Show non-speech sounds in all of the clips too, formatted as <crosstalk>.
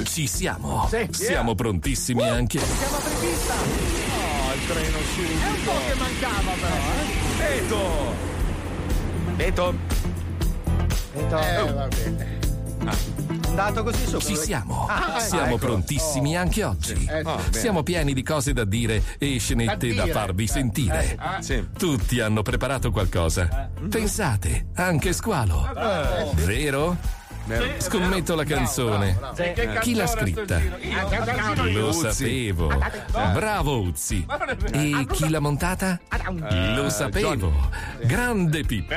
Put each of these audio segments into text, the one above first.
Eh, Ci siamo. Siamo prontissimi anche. Siamo apripista! Oh, il treno subito. È un po' che mancava però, eh? Beto! Beto! Beto. Eh, va bene. Andato così sopra. Ci siamo. Ah, Siamo ecco. prontissimi anche oggi. Eh, sì. Ah, bene. Siamo pieni di cose da dire e scenette Da da farvi Eh, sentire. eh, ah. Sì. Tutti hanno preparato qualcosa. Pensate, anche Squalo. Eh, Vero? Scommetto la canzone. Che Chi l'ha scritta? Ah. Lo sapevo. Bravo Uzzi. E chi l'ha montata? Lo sapevo. Grande Pippo.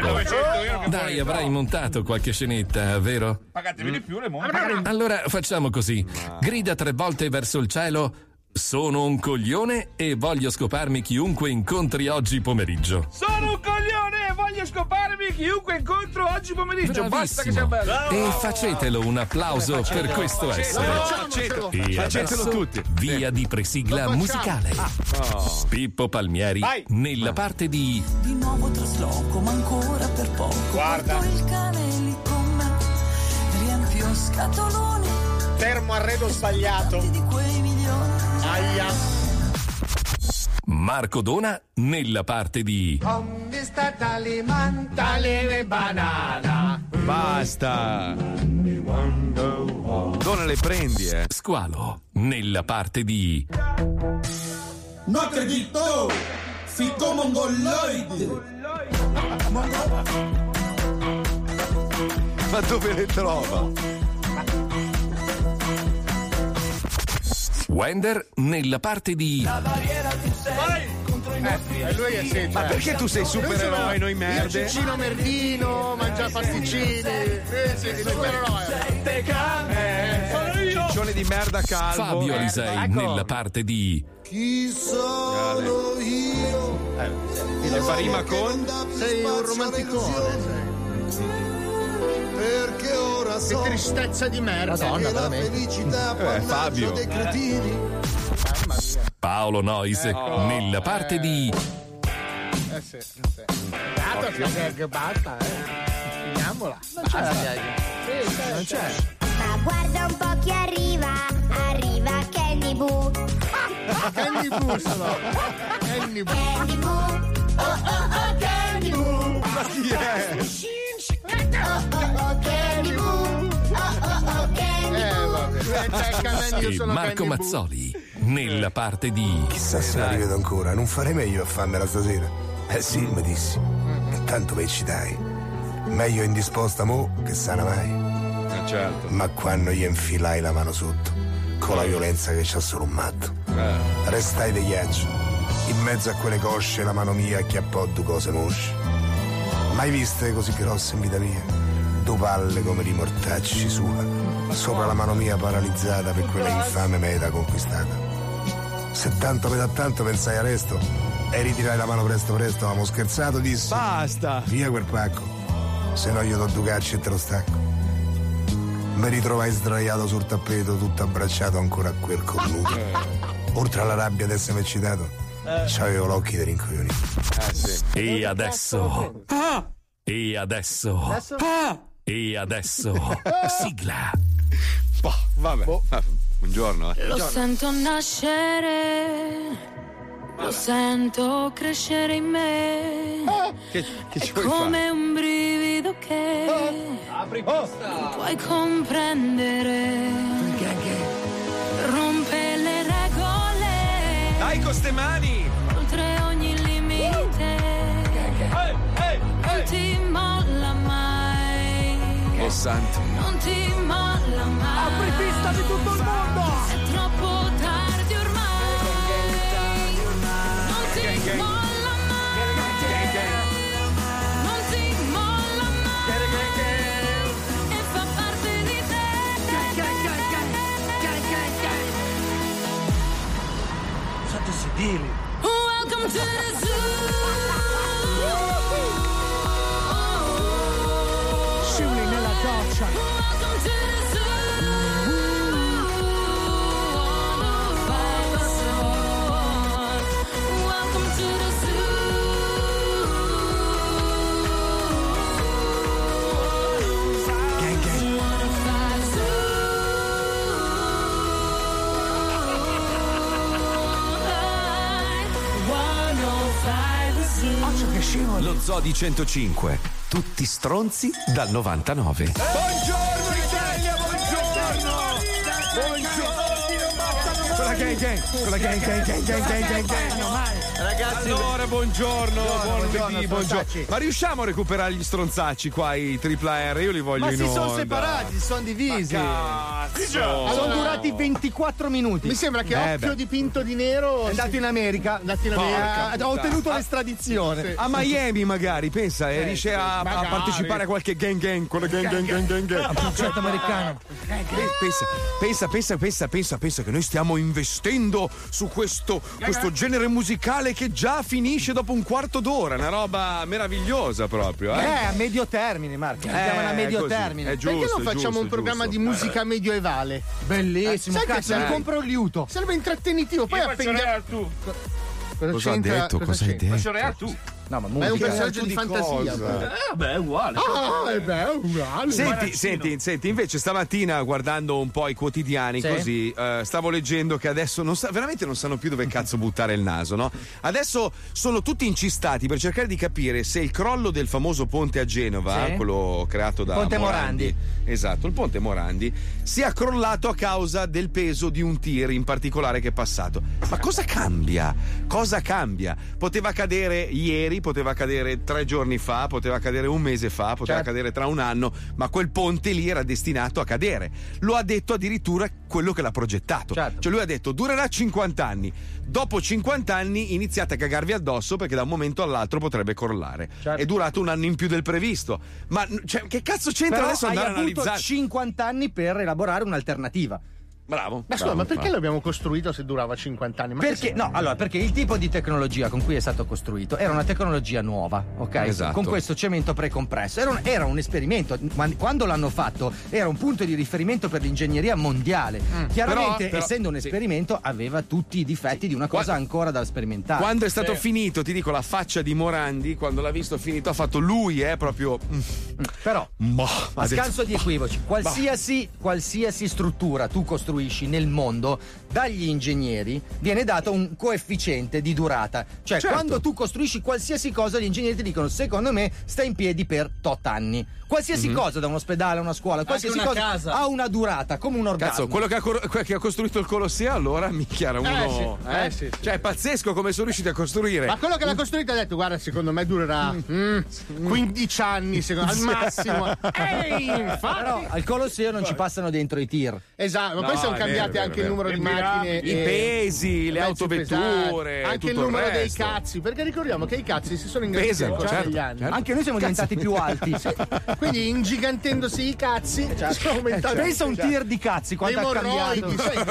Dai, avrai montato qualche scenetta, vero? Pagatemi di più le monte. Allora facciamo così. Grida tre volte verso il cielo. Sono un coglione e voglio scoparmi chiunque incontri oggi pomeriggio. Sono un coglione e voglio scoparmi chiunque incontro oggi pomeriggio. Basta che Bravissimo. sia bello. E facetelo un applauso per questo essere. Facetelo, E facetelo adesso tutti. via di presigla Lo facciamo. musicale. Pippo Palmieri Vai. nella parte di Di nuovo trasloco, ma ancora per poco. Guarda. Porto il cane lì con me. Riempio scatoloni Fermo arredo sbagliato. di quei. Aia. Marco Dona nella parte di Come sta tale mantale banana? Basta! Dove le prendi, eh? Squalo nella parte di No acredito! Fico mongoloide! Ma dove le trova? Wender nella parte di E lui è sì, Ma perché tu sei supereroe, noi merde? Cicino Merdino, mangia pasticcini. Eh, sì, sì, supereroe. Ciccione di merda calvo. Fabio Eh, Alisei ecco. nella parte di Chi sono io? E fa rima con? Sei un romanticone. Perché ora Che so tristezza di merda. che la felicità Eh, Fabio. dei cretini. Mamma mia. Paolo Nois nella parte di Eh sì, sì. Dato che, che basta, eh. Finiamola. Basta. Sì, non c'è. Ma guarda un po' chi arriva, arriva Candy Boo. Candy Boo sono. Candy Boo. Candy Boo, oh oh oh Candy Boo. Ma chi è? E sono Marco. Mazzoli nella parte di Chissà se la rivedo ancora, non farei meglio a farmela stasera. Eh sì, mi dissi. Intanto mi eccitai. Meglio indisposta mo che sana mai. Eh, certo. Ma quando gli infilai la mano sotto, con la violenza che c'ha solo un matto, Eh. restai di ghiaccio. In mezzo a quelle cosce la mano mia acchiappò due cose mosce. Mai viste così grosse in vita mia? Due palle come di mortacci sua. Sopra la mano mia paralizzata per quella infame meta conquistata. Se tanto per da tanto pensai a resto e ritirai la mano presto presto, avevamo scherzato, dissi. Basta! Via quel pacco, se no io do due calci e te lo stacco. Mi ritrovai sdraiato sul tappeto, tutto abbracciato ancora a quel cornuto. Oltre alla rabbia di essermi eccitato, c'avevo l'occhio di rincoglionito. Eh sì. e adesso e adesso Adesso? e adesso <laughs> sigla Boh, vabbè. Ah, Buongiorno, eh. Lo sento nascere, lo sento crescere in me. Che, che ci È vuoi fare? come un brivido che non puoi comprendere. Dai con ste mani! oltre ogni limite. Non ti molla mai. Oh santo. Non ti molla mai. Apri pista di tutto il mondo! Quanto si dili. Welcome to the Sciuli Lo Zodi 105. Tutti stronzi dal 99. Buongiorno Italia, buongiorno! Buongiorno! Con la gang gang, con la gang gang gang gang gang gang gang. Ragazzi, Allora, buongiorno, buon buongiorno, lunedì, buongiorno. Ma riusciamo a recuperare gli stronzacci qua, i tripla R? Io li voglio ma in si sono separati, si sono divisi. Cazzo! Sono durati 24 minuti. Mi sembra che Eh, occhio beh. dipinto di nero. È andato in America. È andato in America. Eh, ha ottenuto l'estradizione. A Miami magari, pensa, e riesce a, a magari. partecipare a qualche gang gang, con la gang gang gang gang gang. Concerto americano. Pe- Pensa, pensa, pensa, pensa, pensa, pensa che noi stiamo investendo su questo, questo genere musicale che già finisce dopo un quarto d'ora, una roba meravigliosa proprio. Eh, Eh, a medio termine, Marco. Andiamo a medio così, termine. È giusto, Perché non facciamo giusto, un programma giusto. di musica medioevale? Bellissimo, Sai che cazzo, mi sai? compro il liuto. Sarebbe intrattenitivo. Poi appendiamo. tu. Cosa ha detto? Cosa hai c'entra? detto? Tu. No, ma Ma è un musica. personaggio di di fantasia. cosa? però. Eh, vabbè, è uguale. Ah, è bello, uguale. Senti, senti, senti, invece stamattina guardando un po' i quotidiani Sì. così, eh, stavo leggendo che adesso non sa- veramente non sanno più dove cazzo buttare il naso, no? Adesso sono tutti incistati per cercare di capire se il crollo del famoso ponte a Genova, Sì. quello creato da Ponte Morandi. esatto, il ponte Morandi, sia crollato a causa del peso di un tir in particolare che è passato. Ma cosa cambia? Cosa cambia? Poteva cadere ieri, poteva cadere tre giorni fa, poteva cadere un mese fa, poteva Certo. cadere tra un anno, ma quel ponte lì era destinato a cadere. Lo ha detto addirittura quello che l'ha progettato. Certo. Cioè lui ha detto durerà 50 anni. Dopo 50 anni iniziate a cagarvi addosso perché da un momento all'altro potrebbe crollare. Certo. È durato un anno in più del previsto. Ma cioè, che cazzo c'entra Però adesso andare a analizzare? 50 anni per elaborare un'alternativa. Bravo. Ma scusa, ma perché l'abbiamo costruito se durava 50 anni? Ma Perché? No, allora, perché il tipo di tecnologia con cui è stato costruito era una tecnologia nuova, ok? Esatto. Con questo cemento precompresso. Era un, era un esperimento. Quando- l'hanno fatto, era un punto di riferimento per l'ingegneria mondiale. Chiaramente, Però- però- essendo un sì. esperimento, aveva tutti i difetti di una cosa ancora da sperimentare. Quando è stato finito, ti dico, la faccia di Morandi, quando l'ha visto finito, ha fatto lui, eh, proprio. mm, Però, boh, a ha detto- scanso di equivoci, qualsiasi, qualsiasi struttura tu costruisci nel mondo, dagli ingegneri viene dato un coefficiente di durata. Cioè, Certo. quando tu costruisci qualsiasi cosa, gli ingegneri ti dicono: secondo me sta in piedi per tot anni. Qualsiasi Mhm. cosa, da un ospedale a una scuola, qualsiasi una cosa casa. ha una durata, come un orgasmo. Cazzo, quello che ha, cor- che ha costruito il Colosseo, allora mi chiara uno. sì, eh, sì, sì. Cioè, è pazzesco come sono riusciti a costruire. Ma quello che l'ha costruito ha detto: Guarda, secondo me durerà mm, 15 anni secondo, al <laughs> massimo. Ehi, <laughs> infatti. Però al Colosseo non ci passano dentro i tir. Esatto, ma No, poi sono cambiati vero, anche vero, il numero di macchine. I e- pesi, le autovetture, anche tutto il il numero dei resto. cazzi, perché ricordiamo che i cazzi si sono ingranditi nel corso certo, degli anni. certo. Anche noi siamo diventati più alti. <laughs> Quindi ingigantendosi i cazzi sono aumentati. Pensa a un tir di cazzi, quanto ha cambiato. sai,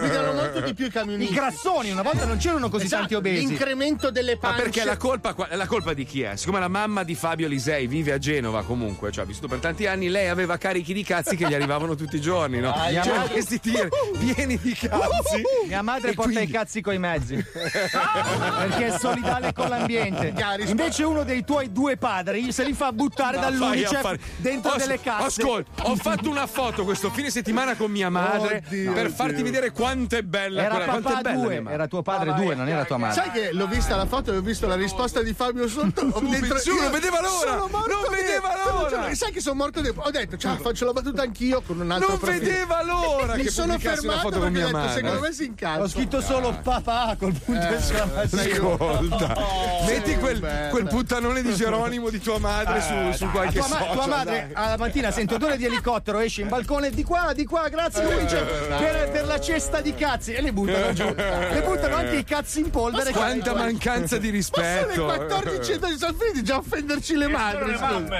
guidano, molto di più i I camionisti. grassoni, una volta non c'erano così Esatto, tanti obesi. L'incremento delle Ma pance. perché la colpa, la colpa di chi è? Siccome la mamma di Fabio Lisei vive a Genova comunque, cioè ha vissuto per tanti anni, lei aveva carichi di cazzi che gli arrivavano tutti i giorni, no? mia C'erano madre- questi tir pieni di cazzi. Mia madre porta quindi- i cazzi coi mezzi perché è solidale con l'ambiente. Invece uno dei tuoi due padri se li fa buttare Ma fai dall'Unicef affari- dentro Ho- delle casse. Ascolta, ho fatto una foto questo fine settimana con mia madre Oddio, per farti vedere quanto è bella Era quella, quanto è bella due, era tuo padre due, non era tua madre. Sai che l'ho vista la foto e ho visto la risposta di Fabio sotto. Dentro- Su, non vedeva l'ora! Non vedeva l'ora! Sai che sono morto di... Ho detto, ciao, faccio la battuta anch'io con un altro Non profilo. vedeva l'ora <laughs> Mi che sono pubblicassi una fermato foto con mia detto, madre. secondo me si incazza. Ho scritto solo papà col punto Eh, esclamativo. <laughs> Ascolta, metti quel, puttanone di Geronimo di tua madre su, su qualche social, tua madre dai. alla mattina sente odore di elicottero, esce in balcone di qua, di qua, grazie Luigi, per, per la cesta di cazzi e le buttano giù. Le buttano anche i cazzi in polvere. Quanta mancanza di Ma sono le rispetto. 14 di sono finiti già a offenderci le madri.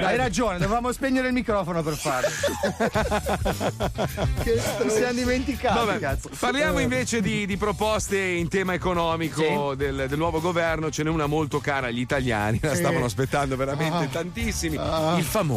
Hai ragione, dovevamo spegnere il microfono per farlo. <laughs> Che Ci siamo dimenticato. Vabbè, cazzo. parliamo Eh. invece di, di proposte in tema economico del, del nuovo governo. Ce n'è una molto cara agli italiani, la Sì. stavano aspettando veramente Ah. tantissimi. Ah. Il famoso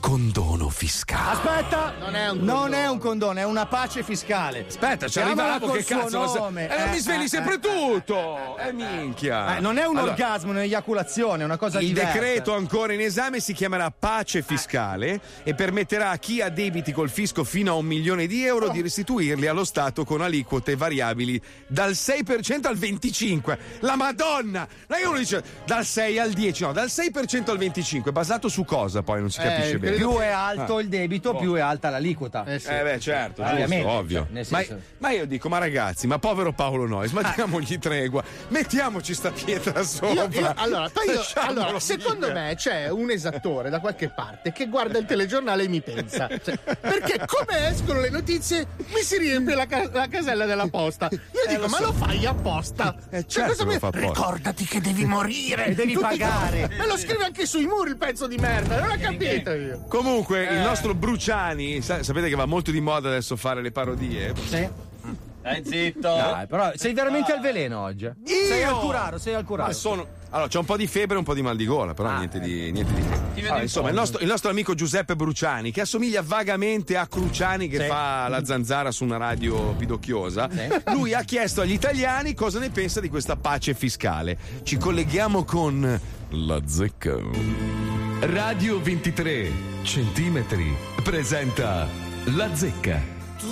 condono fiscale. Aspetta, non è un condono, è, un condono è una pace fiscale. Aspetta, ci Chiamala arrivavo, col che suo cazzo? nome. Eh, non mi sveli eh, sempre eh, tutto! Eh, minchia! Eh, non è un Allora, orgasmo, è un'eiaculazione, è una cosa Il diversa. decreto ancora in esame si chiamerà pace fiscale e permetterà a chi ha debiti col fisco fino a un milione di euro di restituirli allo Stato con aliquote variabili dal 6% al 25%. La Madonna! Che uno dice dal 6 al 10, no, dal 6% al 25%. Basato su cosa poi? Non si capisce bene. Più è alto Ah. il debito, più è alta l'aliquota. Eh beh, certo, giusto, ovvio. cioè, Ma, ma io dico, ma ragazzi, ma povero Paolo Nois, ma diamogli tregua, mettiamoci sta pietra sopra. Io- io- allora, poi io- allora, secondo me c'è un esattore da qualche parte che guarda il telegiornale e mi pensa. <laughs> Cioè, perché come escono le notizie mi si riempie la, ca- la casella della posta. Io dico, lo ma so. lo fai apposta? Cioè, certo cosa lo mi- fa apposta. Ricordati che devi <laughs> morire. Devi Tutti- pagare. <laughs> E lo scrive anche sui muri il pezzo di merda. Non ho capito io. Comunque, il Eh. nostro Bruciani, sa- sapete che va molto di moda adesso fare le parodie? Sì. Dai, zitto. Dai, però sei veramente al veleno oggi. eh? Sei al curaro, sei al curaro. Ma sono. Allora, c'è un po' di febbre e un po' di mal di gola, però niente, di, niente di Allora, insomma, il nostro, il nostro amico Giuseppe Bruciani, che assomiglia vagamente a Cruciani che Sì. fa la zanzara su una radio pidocchiosa, lui ha chiesto agli italiani cosa ne pensa di questa pace fiscale. Ci colleghiamo con la zecca. Radio 23 centimetri presenta la zecca. Tutto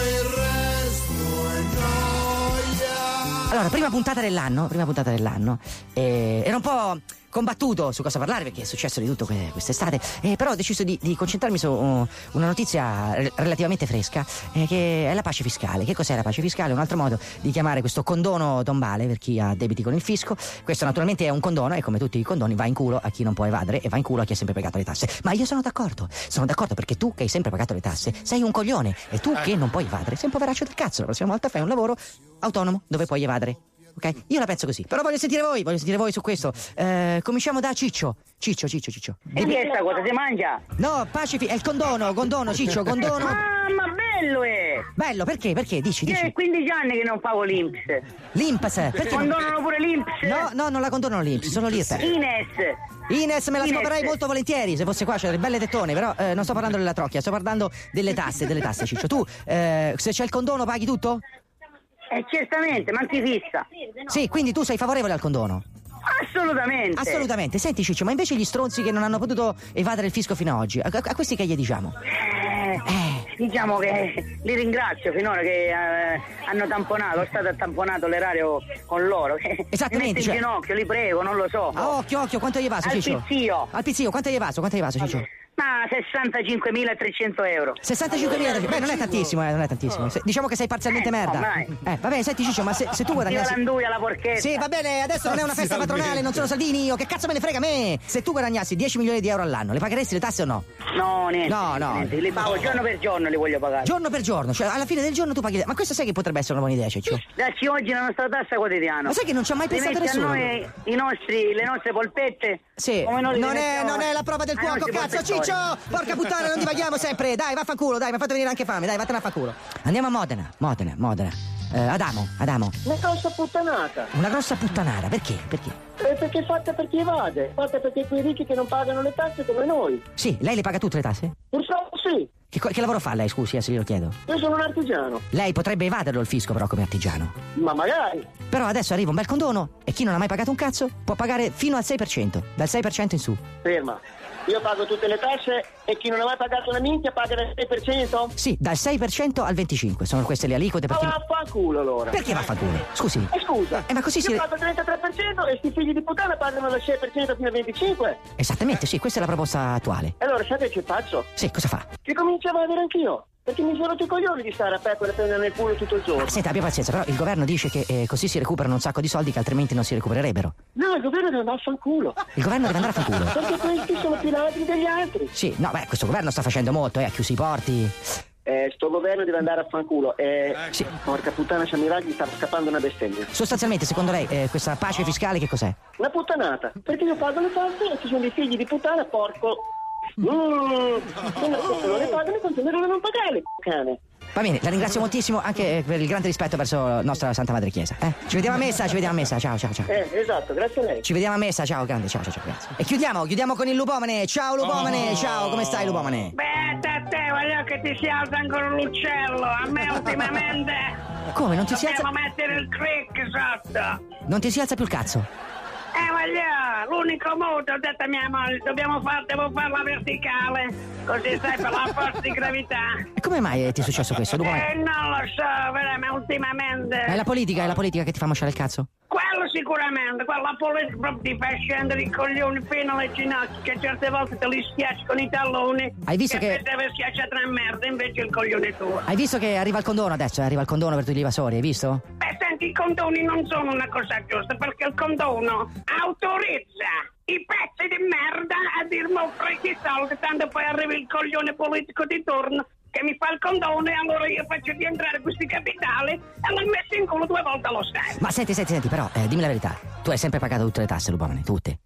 il resto è noia. Allora, prima puntata dell'anno, prima puntata dell'anno, eh, era un po' combattuto su cosa parlare perché è successo di tutto que- quest'estate, eh, però ho deciso di, di concentrarmi su uh, una notizia re- relativamente fresca, eh, che è la pace fiscale. Che cos'è la pace fiscale? Un altro modo di chiamare questo condono tombale per chi ha debiti con il fisco. Questo naturalmente è un condono e come tutti i condoni va in culo a chi non può evadere e va in culo a chi ha sempre pagato le tasse. Ma io sono d'accordo, sono d'accordo perché tu che hai sempre pagato le tasse sei un coglione e tu che non puoi evadere sei un poveraccio del cazzo. La prossima volta fai un lavoro autonomo dove puoi evadere. Ok? Io la penso così. Però voglio sentire voi, voglio sentire voi su questo. Eh, cominciamo da Ciccio. Ciccio, Ciccio, Ciccio. E che è sta cosa? Si mangia? No, pacifi, è il condono, condono, Ciccio, condono. <laughs> Ah, ma bello è! Bello, perché? Perché? Dici, Io dici. è 15 anni che non pago l'Inps. L'Impas, perché? non- Condonano pure l'Inps? No, no, non la condonano l'Imps, solo l'IRPEF. Ines! Ines me la Ines. scoperei molto volentieri se fosse qua, c'è delle belle tettone, però eh, non sto parlando della trocchia, sto parlando delle tasse, delle tasse, Ciccio. Tu, eh, se c'è il condono, paghi tutto? Eh, certamente, ma anche fissa. Sì, quindi tu sei favorevole al condono? Assolutamente. Assolutamente. Senti, Ciccio, ma invece gli stronzi che non hanno potuto evadere il fisco fino ad oggi, a, a questi che gli diciamo? Eh, diciamo che li ringrazio finora che eh, hanno tamponato, è stato tamponato l'erario con loro. <laughs> Esattamente, Mi cioè- in ginocchio, li prego, non lo so. Ah, occhio, occhio, quanto gli è evaso, Al Ciccio? pizzio. Al pizzio, quanto gli è evaso? Quanto gli è evaso, Ciccio? Ma 65.300 euro. 65.000 Beh, non è tantissimo, eh, non è tantissimo. Se- diciamo che sei parzialmente Eh, merda. Eh, va bene, senti Ciccio, ma se, se tu Io guadagnassi. l'anduia, la porchetta. Sì, va bene, adesso non è una festa patronale, non sono Salvini, io che cazzo me ne frega a me? Se tu guadagnassi 10 milioni di euro all'anno, le pagheresti le tasse o no? No, niente. No, no. niente, Li pago giorno per giorno, li voglio pagare. Giorno per giorno, cioè alla fine del giorno tu paghi. le- Ma questo sai che potrebbe essere una buona idea, Ciccio? Dacci oggi la nostra tassa quotidiana. Ma sai che non ci ha mai pensato Rimetti nessuno? a noi i nostri, le nostre polpette? Sì, Come noi li non è, non è la prova del ai cuoco, nostri cazzo, polpettori. Ciccio! Porca puttana, non divaghiamo sempre! Dai, vaffanculo, dai, mi ha fatto venire anche fame, dai, vattene a fanculo. Andiamo a Modena, Modena, Modena. Eh, Adamo, Adamo. Una grossa puttanata. Una grossa puttanara, perché? Perché? Eh, perché è fatta per chi evade, fatta perché quei ricchi che non pagano le tasse come noi. Sì, lei le paga tutte le tasse? Purtroppo sì, Che, co- che lavoro fa lei, scusi, eh, se glielo chiedo? io sono un artigiano, Lei potrebbe evaderlo il fisco però come artigiano. ma magari. Però adesso arriva un bel condono e chi non ha mai pagato un cazzo può pagare fino al 6%, dal 6% in su. Ferma. Io pago tutte le tasse e chi non ha mai pagato una minchia paga il 6%? Sì, dal 6% al 25%, sono queste le aliquote per Ma vaffanculo allora. Perché vaffanculo? Scusi. Eh scusa, Eh, ma così si- io pago il 33% e sti figli di puttana pagano dal 6% fino al 25%. Esattamente, sì, questa è la proposta attuale. Allora sapete che faccio? Sì, cosa fa? Che comincio a evadere anch'io. Perché mi sono i coglioni di stare a pecora e prendere nel culo tutto il giorno. Senta, abbia pazienza, però il governo dice che eh, così si recuperano un sacco di soldi che altrimenti non si recupererebbero. No, il governo deve andare a fanculo. Il governo deve andare a fanculo. Perché questi sono più ladri degli altri. Sì, no, beh, questo governo sta facendo molto, eh, ha chiuso i porti. Eh, sto governo deve andare a fanculo. Eh, Sì. Porca puttana, Samiragli stava scappando una bestemmia. Sostanzialmente, secondo lei, eh, questa pace fiscale che cos'è? Una puttanata. Perché io pago le tasse e ci sono dei figli di puttana, porco. Mm. Non le pagano continueranno a non pagare, cane. Va bene, la ringrazio moltissimo anche per il grande rispetto verso la nostra Santa Madre Chiesa. eh. Ci vediamo a messa, ci vediamo a messa. Ciao, ciao, ciao. Eh, esatto, grazie a lei. Ci vediamo a messa, ciao, grande, ciao, ciao, ciao, grazie. E chiudiamo, chiudiamo con il lupomane. Ciao lupomane, ciao, come stai lupomane? Beh, a te voglio che ti si alza ancora l'uccello. A me ultimamente. Come, non ti si Dobbiamo alza? mettere il crick sotto. Non ti si alza più il cazzo? Eh, voglio, l'unico modo, ho detto a mia moglie, dobbiamo far, devo farla verticale, così sai per la forza di gravità. <laughs> E come mai ti è successo questo? Lupomane? Eh, non lo so, veramente, ultimamente. È la politica, è la politica che ti fa mosciare il cazzo? Quello sicuramente, quella politica proprio ti fa scendere i coglioni fino alle ginocchia, che certe volte te li schiacci con i talloni. Hai visto che- Deve schiacciato una merda, invece il coglione tuo. Hai visto che arriva il condono adesso? Arriva il condono per tutti gli evasori, hai visto? Beh, senti, i condoni non sono una cosa giusta, perché il condono autorizza i pezzi di merda a dirmi offriti i soldi, tanto poi arriva il coglione politico di turno che mi fa il condono e allora io faccio rientrare questi capitali e l'ho messo in culo due volte allo Stato. Ma senti, senti, senti, però, eh, dimmi la verità. Tu hai sempre pagato tutte le tasse, Lupomane, tutte.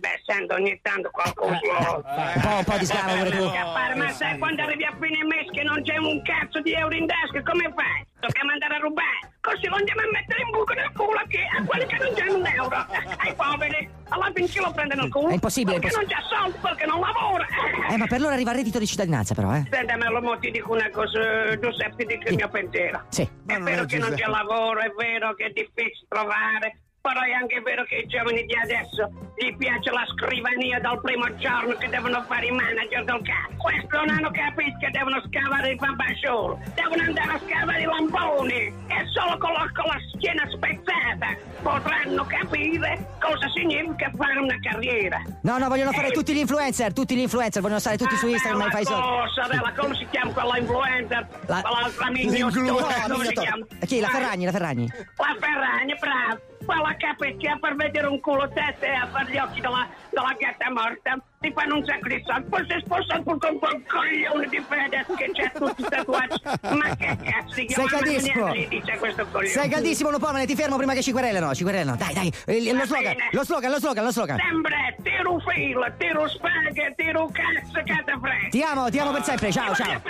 Beh, sento ogni tanto qualcosa. Un po', un po' di scavo pure tu. Ma sai quando arrivi a fine mese che non c'è un cazzo di euro in tasca, come fai? Dobbiamo andare a rubare. Così lo andiamo a mettere in buco nel culo a chi? a quelli che non hanno un euro. Ai poveri. Alla fine chi lo prende nel culo? È impossibile, Perché non c'ha soldi, perché non lavora. Eh, ma per loro arriva il reddito di cittadinanza, però, eh. Senta, ma lo ti dico una cosa, Giuseppe, ti dico il mio pensiero. Sì. È vero che non c'è lavoro, è vero che è difficile trovare, però è anche vero che i giovani di adesso gli piace la scrivania dal primo giorno che devono fare i manager del cazzo. Questo non hanno capito che devono scavare i babasciolo, devono andare a scavare i lamponi e solo con la, con la schiena spezzata potranno capire cosa significa fare una carriera. No, no, vogliono fare tutti gli influencer, tutti gli influencer, vogliono stare tutti su Instagram, ma fai solo. cosa, bella, come si chiama quella influencer? La- Quell'altra mignotta, come si chiama? Chi? La Ferragni, la Ferragni. La Ferragni, bravo. Quella capecchia per vedere un culo testa e a fare gli occhi della, della gatta morta. Ti fanno un sacco di soldi. Poi sei sposato con quel coglione di Fedez che c'è tutti i tatuaggi. Ma che cazzo, Sei ma caldissimo. dice questo coglione. Sei caldissimo, Lupomane, ti fermo prima che ci querelano, ci querelano. Dai, dai, il- lo slogan, lo slogan, lo slogan, lo slogan. Sempre tiro filo, tiro spaghe, tiro cazzo frega. Ti amo, ti amo per sempre, ciao, ciao.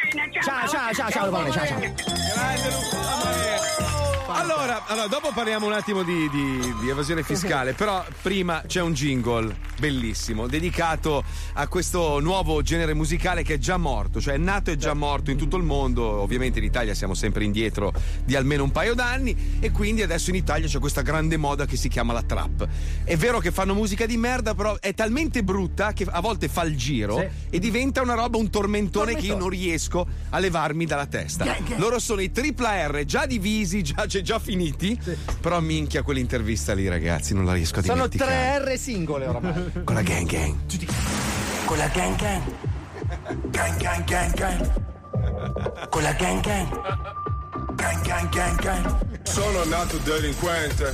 Ciao, ciao, ciao, ciao, Lupomane, ciao, ciao. Allora, allora, dopo parliamo un attimo di, di- di evasione fiscale, però prima c'è un jingle bellissimo dedicato a questo nuovo genere musicale che è già morto, cioè è nato e già morto in tutto il mondo, ovviamente in Italia siamo sempre indietro di almeno un paio d'anni e quindi adesso in Italia c'è questa grande moda che si chiama la trap. È vero che fanno musica di merda, però è talmente brutta che a volte fa il giro Sì. e diventa una roba, un tormentone che io non riesco a levarmi dalla testa. Loro sono i tripla R già divisi, già, cioè, già finiti, però minchia quell'intervista lì ragazzi, non la riesco a Sono dimenticare. tre R singole oramai. Con la gang gang. Con la gang gang. Gang gang gang gang. Con la gang gang. Gang gang gang gang. Sono nato delinquente,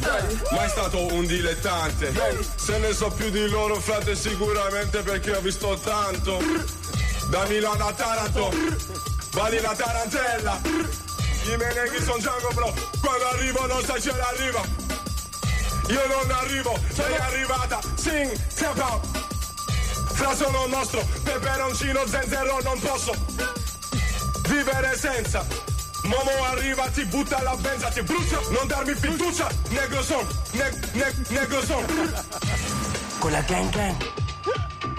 mai stato un dilettante. Se ne so più di loro, frate, sicuramente perché ho visto tanto. Da Milano a Taranto, vali la tarantella. I meneghi sono Django, bro. Quando arrivo non sai ce l'arriva. Io non arrivo, sei arrivata. Sing, step out. Fra sono un mostro, peperoncino, zenzero, non posso vivere senza. Momo arriva, ti butta la benza, ti brucia, non darmi fiducia, negro son, ne- ne- negro son. Con la gang gang.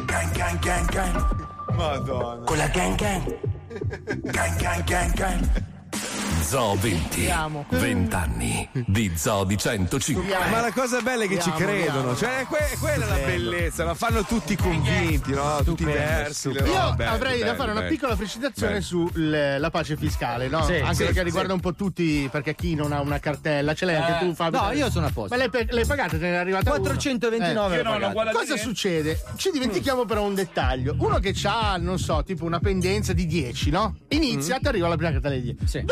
Gang gang gang gang. Madonna. Con la gang gang. <laughs> Gang gang gang gang. Zoo 20. 20 anni di Zoo di 105. Ma la cosa bella è che ci credono, cioè è que- è quella la bellezza, la fanno tutti convinti, no? Tutti versi. Io avrei da fare una piccola precisazione sulla pace fiscale, no? Sì, anche sì, perché sì. riguarda un po' tutti, perché chi non ha una cartella, ce l'hai anche Eh, tu, Fabio? no, io sono a posto. Ma l'hai, pe- l'hai pagata, te ne è arrivata una. 429 Eh. Cosa succede? Ci dimentichiamo però un dettaglio. Uno che ha, non so, tipo una pendenza di 10, no? Inizia, ti arriva la prima cartella di 10. Sì.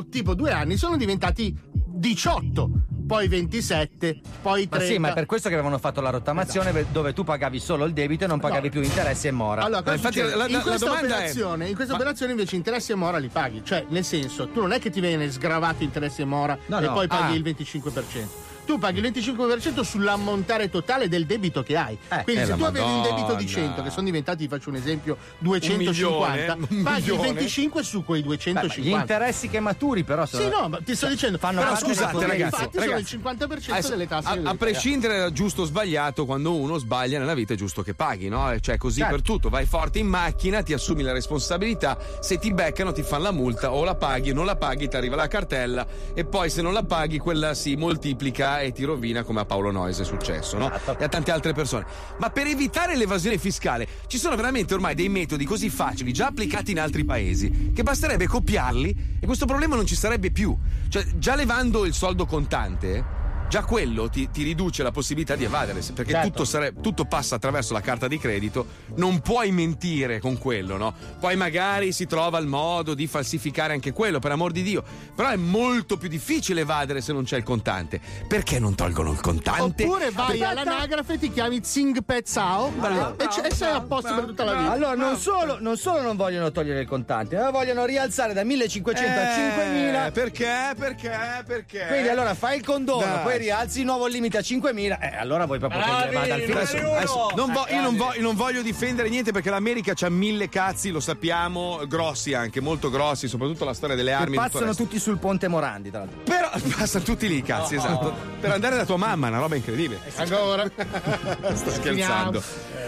Dopo tipo due anni sono diventati 18, poi 27, poi Ma 30. sì, ma è per questo che avevano fatto la rottamazione Esatto. dove tu pagavi solo il debito e non pagavi più interessi e mora. Allora, Ma infatti la- in la- la questa domanda è- operazione, in questa Ma- operazione invece interessi e mora li paghi. Cioè, nel senso, tu non è che ti viene sgravato interessi e mora No, e no. poi paghi Ah. il 25%. Tu paghi il 25% sull'ammontare totale del debito che hai. Quindi Eh, se tu avevi un debito di Madonna. 100, che sono diventati, faccio un esempio, 250, Un milione, un paghi il milione. 25 su quei Beh, ma 250. gli interessi che maturi, però. sono- Sì, no, ma ti sto dicendo, fanno però scusate, ragazzi, infatti sono ragazzi. il 50% Adesso, delle tasse. a, che a devi prescindere da giusto o sbagliato, quando uno sbaglia nella vita è giusto che paghi, no? Cioè così Certo. per tutto, vai forte in macchina, ti assumi la responsabilità, se ti beccano ti fanno la multa o la paghi, non la paghi, ti arriva la cartella e poi se non la paghi quella si moltiplica e ti rovina come a Paolo Noyes è successo, no? Esatto. E a tante altre persone. Ma per evitare l'evasione fiscale ci sono veramente ormai dei metodi così facili, già applicati in altri paesi, che basterebbe copiarli e questo problema non ci sarebbe più. Cioè, già levando il soldo contante, già quello ti, ti riduce la possibilità di evadere, perché Certo. tutto, sare- tutto passa attraverso la carta di credito, non puoi mentire con quello, no? Poi magari si trova il modo di falsificare anche quello, per amor di Dio, però è molto più difficile evadere se non c'è il contante. Perché non tolgono il contante? Oppure vai all'anagrafe, ti chiami Zing Pezzao e, c- e sei a posto per tutta la vita. Allora, non solo, non solo non vogliono togliere il contante, ma vogliono rialzare da 1500 a Eh, 5000. Perché? Perché? Perché? Quindi allora fai il condono, Dai. poi rialzi il nuovo limite a 5000. Eh, allora vuoi proprio che vada al Adesso- fisso. adesso non vo- io non, vo- io non voglio difendere niente perché l'America c'ha mille cazzi, lo sappiamo, grossi anche, molto grossi, soprattutto la storia delle Che armi. e il passano tutti sul ponte Morandi, tra l'altro. Però <laughs> passano tutti lì i cazzi, esatto. Per andare da tua mamma, una roba incredibile. Ancora. <laughs> Sto scherzando.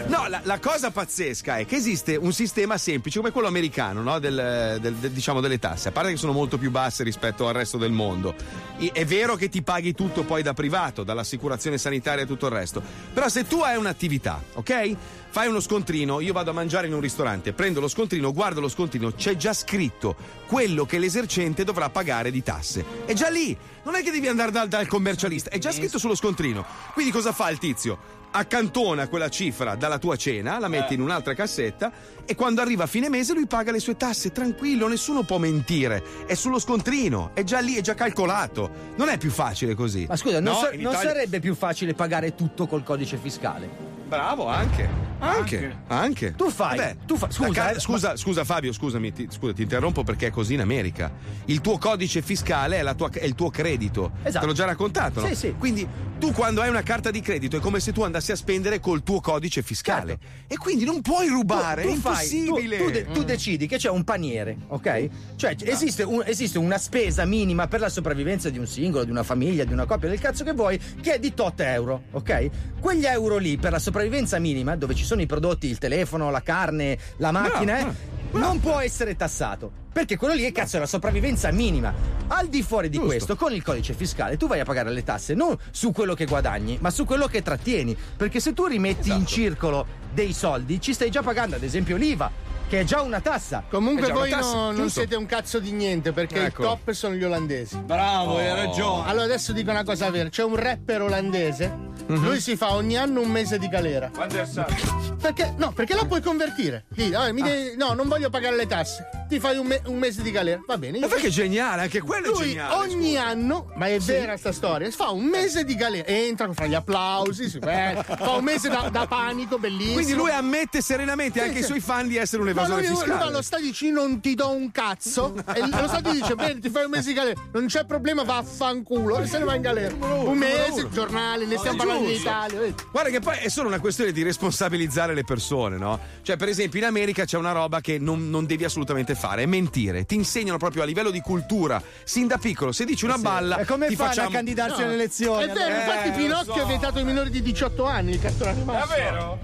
No, la, la cosa pazzesca è che esiste un sistema semplice come quello americano, no? Del- del- del- diciamo delle tasse, a parte che sono molto più basse rispetto al resto del mondo. I- È vero che ti paghi tutto poi da privato, dall'assicurazione sanitaria e tutto il resto. Però se tu hai un'attività, ok? Fai uno scontrino, io vado a mangiare in un ristorante, prendo lo scontrino, guardo lo scontrino, c'è già scritto quello che l'esercente dovrà pagare di tasse. È già lì, non è che devi andare dal, dal commercialista, è già scritto sullo scontrino. Quindi cosa fa il tizio? Accantona quella cifra dalla tua cena, la metti in un'altra cassetta e quando arriva a fine mese lui paga le sue tasse, tranquillo, nessuno può mentire. È sullo scontrino, è già lì, è già calcolato. Non è più facile così. Ma scusa, non, No, sa- non Italia- sarebbe più facile pagare tutto col codice fiscale? Bravo, anche. Anche, anche. Tu fai- Vabbè, tu fa- scusa, ca- eh, scusa, scusa Fabio, scusami, ti, scusa, ti interrompo perché è così in America. Il tuo codice fiscale è, la tua- è il tuo credito. Esatto. Te l'ho già raccontato, no? Sì, sì. Quindi tu quando hai una carta di credito è come se tu andassi a spendere col tuo codice fiscale. E quindi non puoi rubare, Tu- tu è fai- tu- impossibile. tu, de- tu decidi che c'è un paniere, ok? Cioè esiste, un- esiste una spesa minima per la sopravvivenza di un singolo, di una famiglia, di una coppia, del cazzo che vuoi, che è di tot euro, ok? Quegli euro lì per la sopravvivenza minima, dove ci sono i prodotti, il telefono, la carne, la macchina, eh, non può essere tassato. Perché quello lì è cazzo è la sopravvivenza minima. Al di fuori di questo, con il codice fiscale, tu vai a pagare le tasse non su quello che guadagni, ma su quello che trattieni. Perché se tu rimetti in circolo dei soldi, ci stai già pagando, ad esempio, l'IVA. Che è già una tassa. Comunque È già voi una tassa, no- non siete un cazzo di niente perché Ecco. i top sono gli olandesi. Bravo, hai ragione. Allora adesso dico una cosa vera, c'è un rapper olandese, Mhm. lui si fa ogni anno un mese di galera. Quando è stato? Perché? No, perché la puoi convertire. Vabbè, mi devi- no, non voglio pagare le tasse. Ti fai un, me- un mese di galera. Va bene. Ma perché è geniale, anche quello è Lui geniale. ogni anno, ma è Sì. vera sta storia, si fa un mese di galera. Entra, fa gli applausi, si fa, fa un mese da, da panico, bellissimo. Quindi lui ammette serenamente Sì, anche ai sì. suoi fan di essere un Ma evasore lui, lui fiscale. va allo stadio dice non ti do un cazzo e lo stadio dice <laughs> bene ti fai un mese di galera non c'è problema vaffanculo e se ne va in galera un mese uno. giornali ne No, stiamo parlando in. Italia? Guarda che poi è solo una questione di responsabilizzare le persone, no? Cioè, per esempio, in America c'è una roba che non, non devi assolutamente fare, è mentire. Ti insegnano proprio a livello di cultura, sin da piccolo. Se dici una balla, E come ti fanno facciamo... a candidarsi No. alle elezioni? è vero allora? infatti Eh, Pinocchio so. ha vietato ai minori di 18 anni il cartone animato Davvero?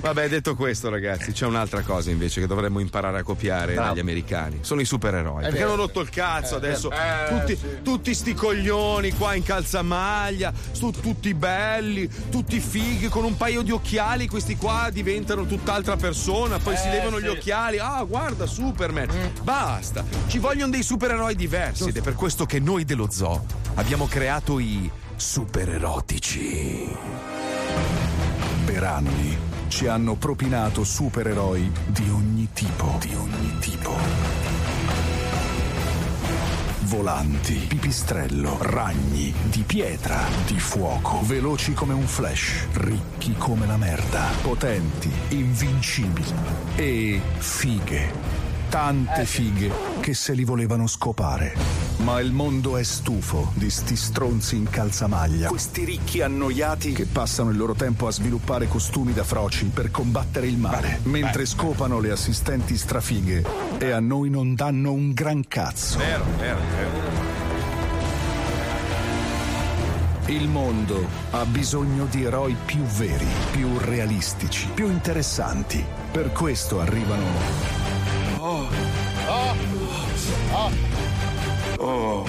Vabbè, detto questo, ragazzi, c'è un'altra cosa invece che dovremmo imparare a copiare Bravo. dagli americani. Sono i supereroi. perché vero. hanno rotto il cazzo adesso. Eh, tutti, sì. tutti sti coglioni qua in calzamaglia, su tutti belli, tutti fighi, con un paio di occhiali. Questi qua diventano tutt'altra persona. Poi si Eh, levano sì. gli occhiali. Ah, guarda, Superman. Basta. Ci vogliono dei supereroi diversi. Ed è per questo che noi dello zoo abbiamo creato i supererotici. Per anni ci hanno propinato supereroi di ogni tipo, di ogni tipo. Volanti, pipistrello, ragni, di pietra, di fuoco, veloci come un flash, ricchi come la merda, potenti, invincibili e fighe. Tante fighe che se li volevano scopare. Ma il mondo è stufo di sti stronzi in calzamaglia. Questi ricchi annoiati che passano il loro tempo a sviluppare costumi da froci per combattere il male, mentre scopano le assistenti strafighe e a noi non danno un gran cazzo. Vero, vero, vero. Il mondo ha bisogno di eroi più veri, più realistici, più interessanti. Per questo arrivano Oh. Oh. Oh.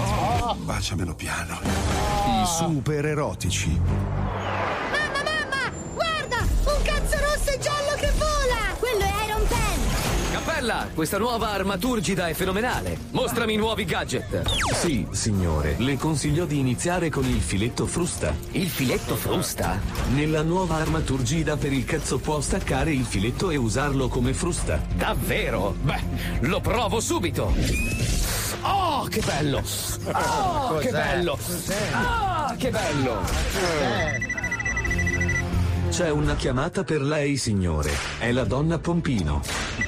Oh. Baciamelo piano. I super erotici. Cappella, questa nuova arma turgida è fenomenale. Mostrami i nuovi gadget. Sì, signore, le consiglio di iniziare con il filetto frusta. Il filetto frusta? Nella nuova arma turgida per il cazzo può staccare il filetto e usarlo come frusta. Davvero? Beh, lo provo subito. Oh, che bello! Oh, Cos'è? che bello! Cos'è? Ah, che bello! C'è una chiamata per lei, signore. È la donna Pompino.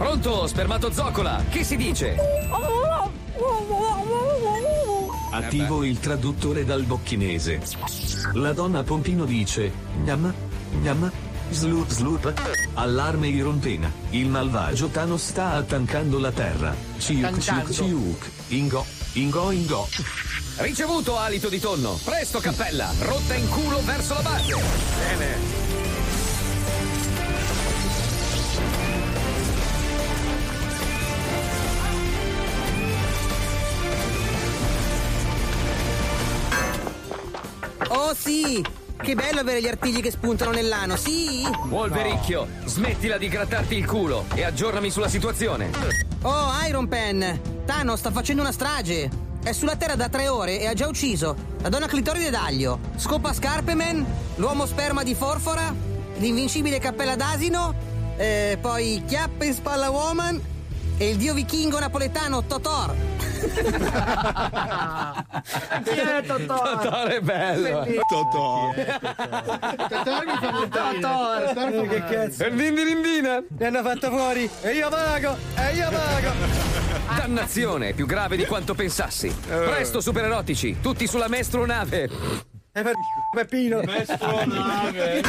Pronto, spermatozoccola? Che si dice? Attivo il traduttore dal bocchinese. La donna Pompino dice: Gnam, gnam, slup slup. Allarme irrompena. Il malvagio Thanos sta attaccando la terra. Ciuc ciuc ciuc. Ingo, ingo ingo. Ricevuto alito di tonno. Presto, cappella. Rotta in culo verso la base. Bene. Oh sì! Che bello avere gli artigli che spuntano nell'ano, sì? Wolvericchio, smettila di grattarti il culo e aggiornami sulla situazione. Oh, Iron Pen! Thanos sta facendo una strage! È sulla Terra da tre ore e ha già ucciso la donna clitoride d'aglio, Scopa Scarpeman, l'uomo sperma di Forfora, l'invincibile cappella d'asino, eh, poi Chiappe in spalla woman e il dio vichingo napoletano Totor. Chi è Totò? Totò è bello. Totò. Totò mi fa molto Totò, che cazzo? E Dindirindina? Mi hanno fatto fuori e io pago! E io pago! Dannazione, più grave di quanto pensassi. Presto, supererotici, tutti sulla mestronave. E per Peppino!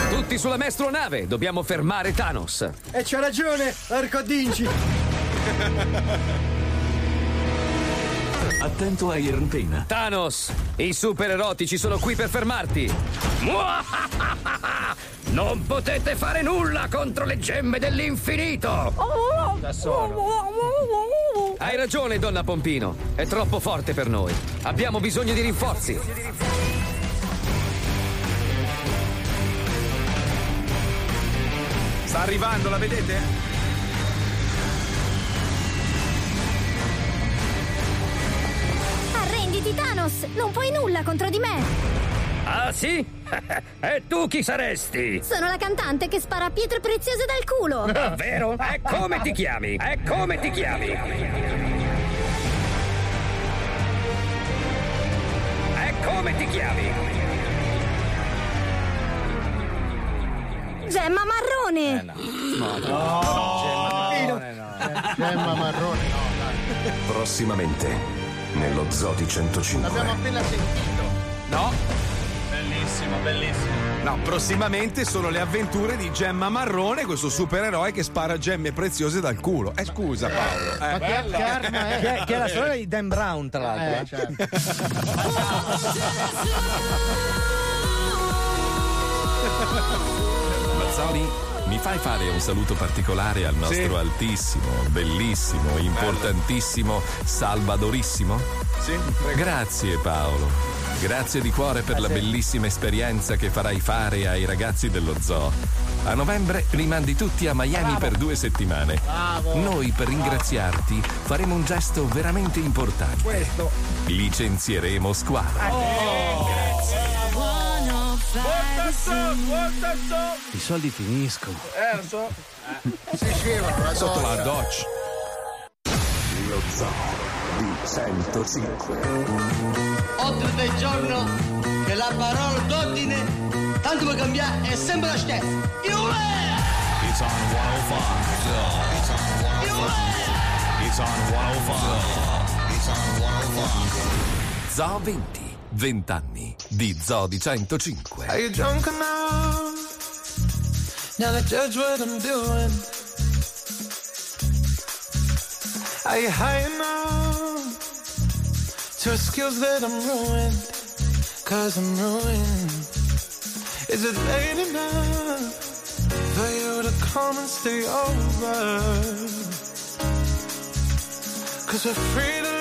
Tutti sulla mestronave, dobbiamo fermare Thanos. E c'ha ragione, Arcodinci! Attento a irrompena. Thanos, i supererotici sono qui per fermarti. <laughs> Non potete fare nulla contro le gemme dell'infinito. Da solo. Hai ragione, donna Pompino. È troppo forte per noi. Abbiamo bisogno di rinforzi. Sta arrivando, la vedete? Arrenditi, Thanos! Non puoi nulla contro di me! Ah, sì? <laughs> e tu chi saresti? Sono la cantante che spara pietre preziose dal culo! <laughs> Davvero? E come ti chiami? E come ti chiami? E come ti chiami? Gemma marrone! Eh, Gemma marrone, no, dai. Prossimamente, nello Zodi 105. L'abbiamo appena sentito. No. Bellissimo, bellissimo. No, prossimamente sono le avventure di Gemma Marrone, questo supereroe che spara gemme preziose dal culo. Eh, scusa, Paolo. Eh. Ma che, che arma è? Che, che è la sorella di Dan Brown, tra l'altro. Eh, eh. certo. Mazzoli, mi fai fare un saluto particolare al nostro Sì. altissimo, bellissimo, importantissimo, salvadorissimo? Sì, Grazie Paolo. Grazie di cuore per la bellissima esperienza che farai fare ai ragazzi dello zoo. A novembre rimandi tutti a Miami per due settimane. Bravo. Noi per ringraziarti faremo un gesto veramente importante. Questo. Licenzieremo squadra. I soldi finiscono. Eh, lo so. Si scivano, la Sotto la doccia. Lo Zoo di 105. Oltre del giorno che la parola d'ordine, tanto per cambiare, è sempre la stessa. Io It's on 105. It's on 105. It's on 105. Zoo 20, 20 anni di Zoo di 105. Are you drunk enough now to judge what I'm doing? Are you high enough to skills that I'm ruined? Cause I'm ruined. Is it late enough for you to come and stay over? Cause we're free to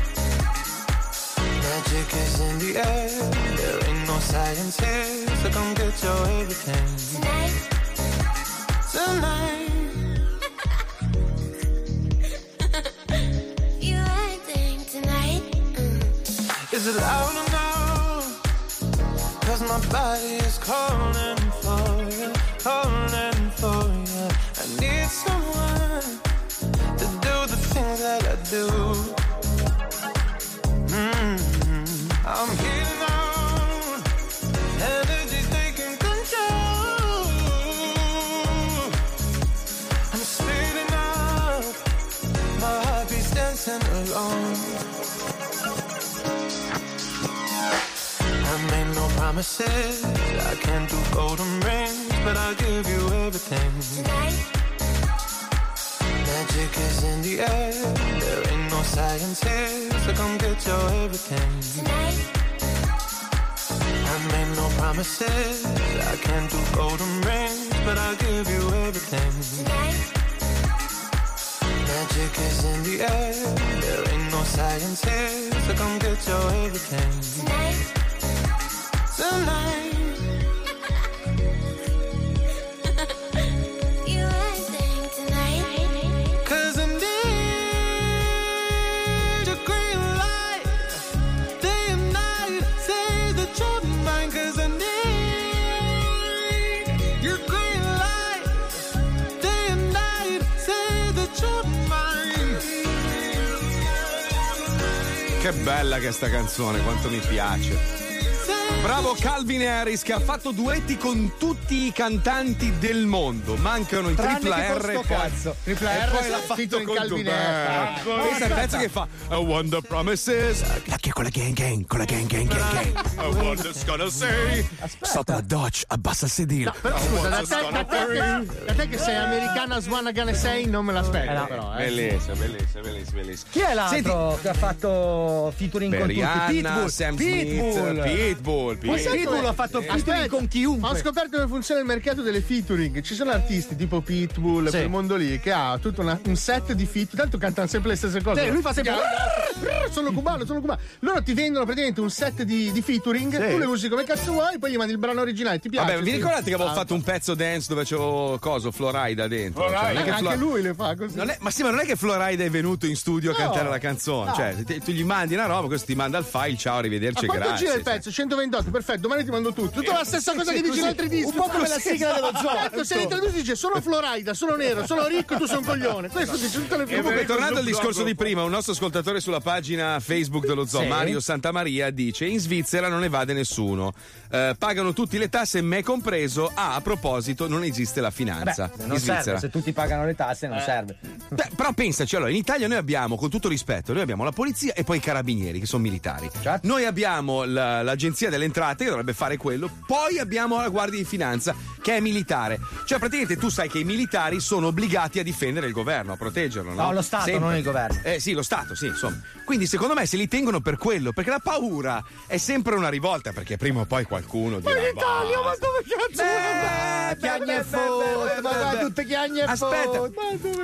is in the air, there ain't no science here, so come get your everything. Tonight. Tonight. <laughs> you acting tonight? Mm. Is it loud enough? Cause my body is calling for you, calling for you. I need someone to do the things that I do. Promises. I can't do golden rings, but I'll give you everything. Magic is in the air. There ain't no science here, so come get your everything. I made no promises. I can't do golden rings, but I'll give you everything. Magic is in the air. There ain't no science here, so come get your everything. Tonight. <laughs> Che bella che sta canzone, quanto mi piace. Bravo Calvin Harris che ha fatto duetti con tutti i cantanti del mondo. Mancano i Tranne tripla R sto e poi, cazzo. Tripla e R poi l'ha fatto con Calvin Harris. Questo è il pezzo che fa I wonder promises. La che con la gang gang, con la gang gang gang gang. I wonder's gonna say. Sotto la doccia, abbassa il sedile. Però scusa, da te, da te che- da te che sei americana Swanna Gane 6 non me l'aspetto però, eh. Bellissimo, bellissimo, bellissimo. Chi è l'altro Senti, che ha fatto featuring per con tutti? Pitbull. Sam Pitbull. Smith, Pitbull, Ma sai Pitbull. ha fatto featuring Aspetta, con chiunque. Ho scoperto come funziona il mercato delle featuring. Ci sono artisti tipo Pitbull, quel mondo lì, che ha tutto una- un set di feat. Tanto cantano sempre le stesse cose. Sì, lui fa sempre- Sono cubano, sono cubano. Loro ti vendono praticamente un set di, di featuring. Sì. Tu le usi come cazzo vuoi, poi gli mandi il brano originale. Ti piace? Vabbè, vi ricordate che avevo Ah, fatto un pezzo dance dove c'avevo coso, Florida dentro? Cioè, non è che anche lui le fa così. non è- ma sì, ma non è che Florida è venuto in studio a No. cantare la canzone. No. Cioè, te- tu gli mandi una roba, questo ti manda il file, ciao, arrivederci, Ma quanto grazie. gira il pezzo? 128, perfetto, domani ti mando tutto. Tutta la stessa cosa sì, che dici in altri dischi. Un po' come la sigla dello esatto. zoo. Certo, se li traduci dice sono Florida, sono nero, sono ricco, tu sei un coglione. Questo dice tutte le Comunque, tornando al discorso di prima, un nostro ascoltatore sulla pagina Facebook dello zoo, Sì. Mario Santamaria, dice: In Svizzera non evade nessuno. Eh, pagano tutti le tasse, me compreso. Ah, a proposito, non esiste la finanza. Beh, in non Svizzera. serve, se tutti pagano le tasse Eh. non serve. Beh, però pensaci, allora, in Italia noi abbiamo, con tutto rispetto, noi abbiamo la polizia e poi i carabinieri, che sono militari. Certo. Noi abbiamo la- l'agenzia delle entrate, che dovrebbe fare quello, poi abbiamo la guardia di finanza, che è militare. Cioè, praticamente tu sai che i militari sono obbligati a difendere il governo, a proteggerlo, no? No, lo Stato, Sempre. non il governo. Eh sì, lo Stato, sì, insomma. Quindi secondo me se li tengono per quello, perché la paura è sempre una rivolta, perché prima o poi qualcuno dirà. Ma in Italia, ma dove cazzo Eh, chiagne e foto, ma tutte chiagne e Aspetta.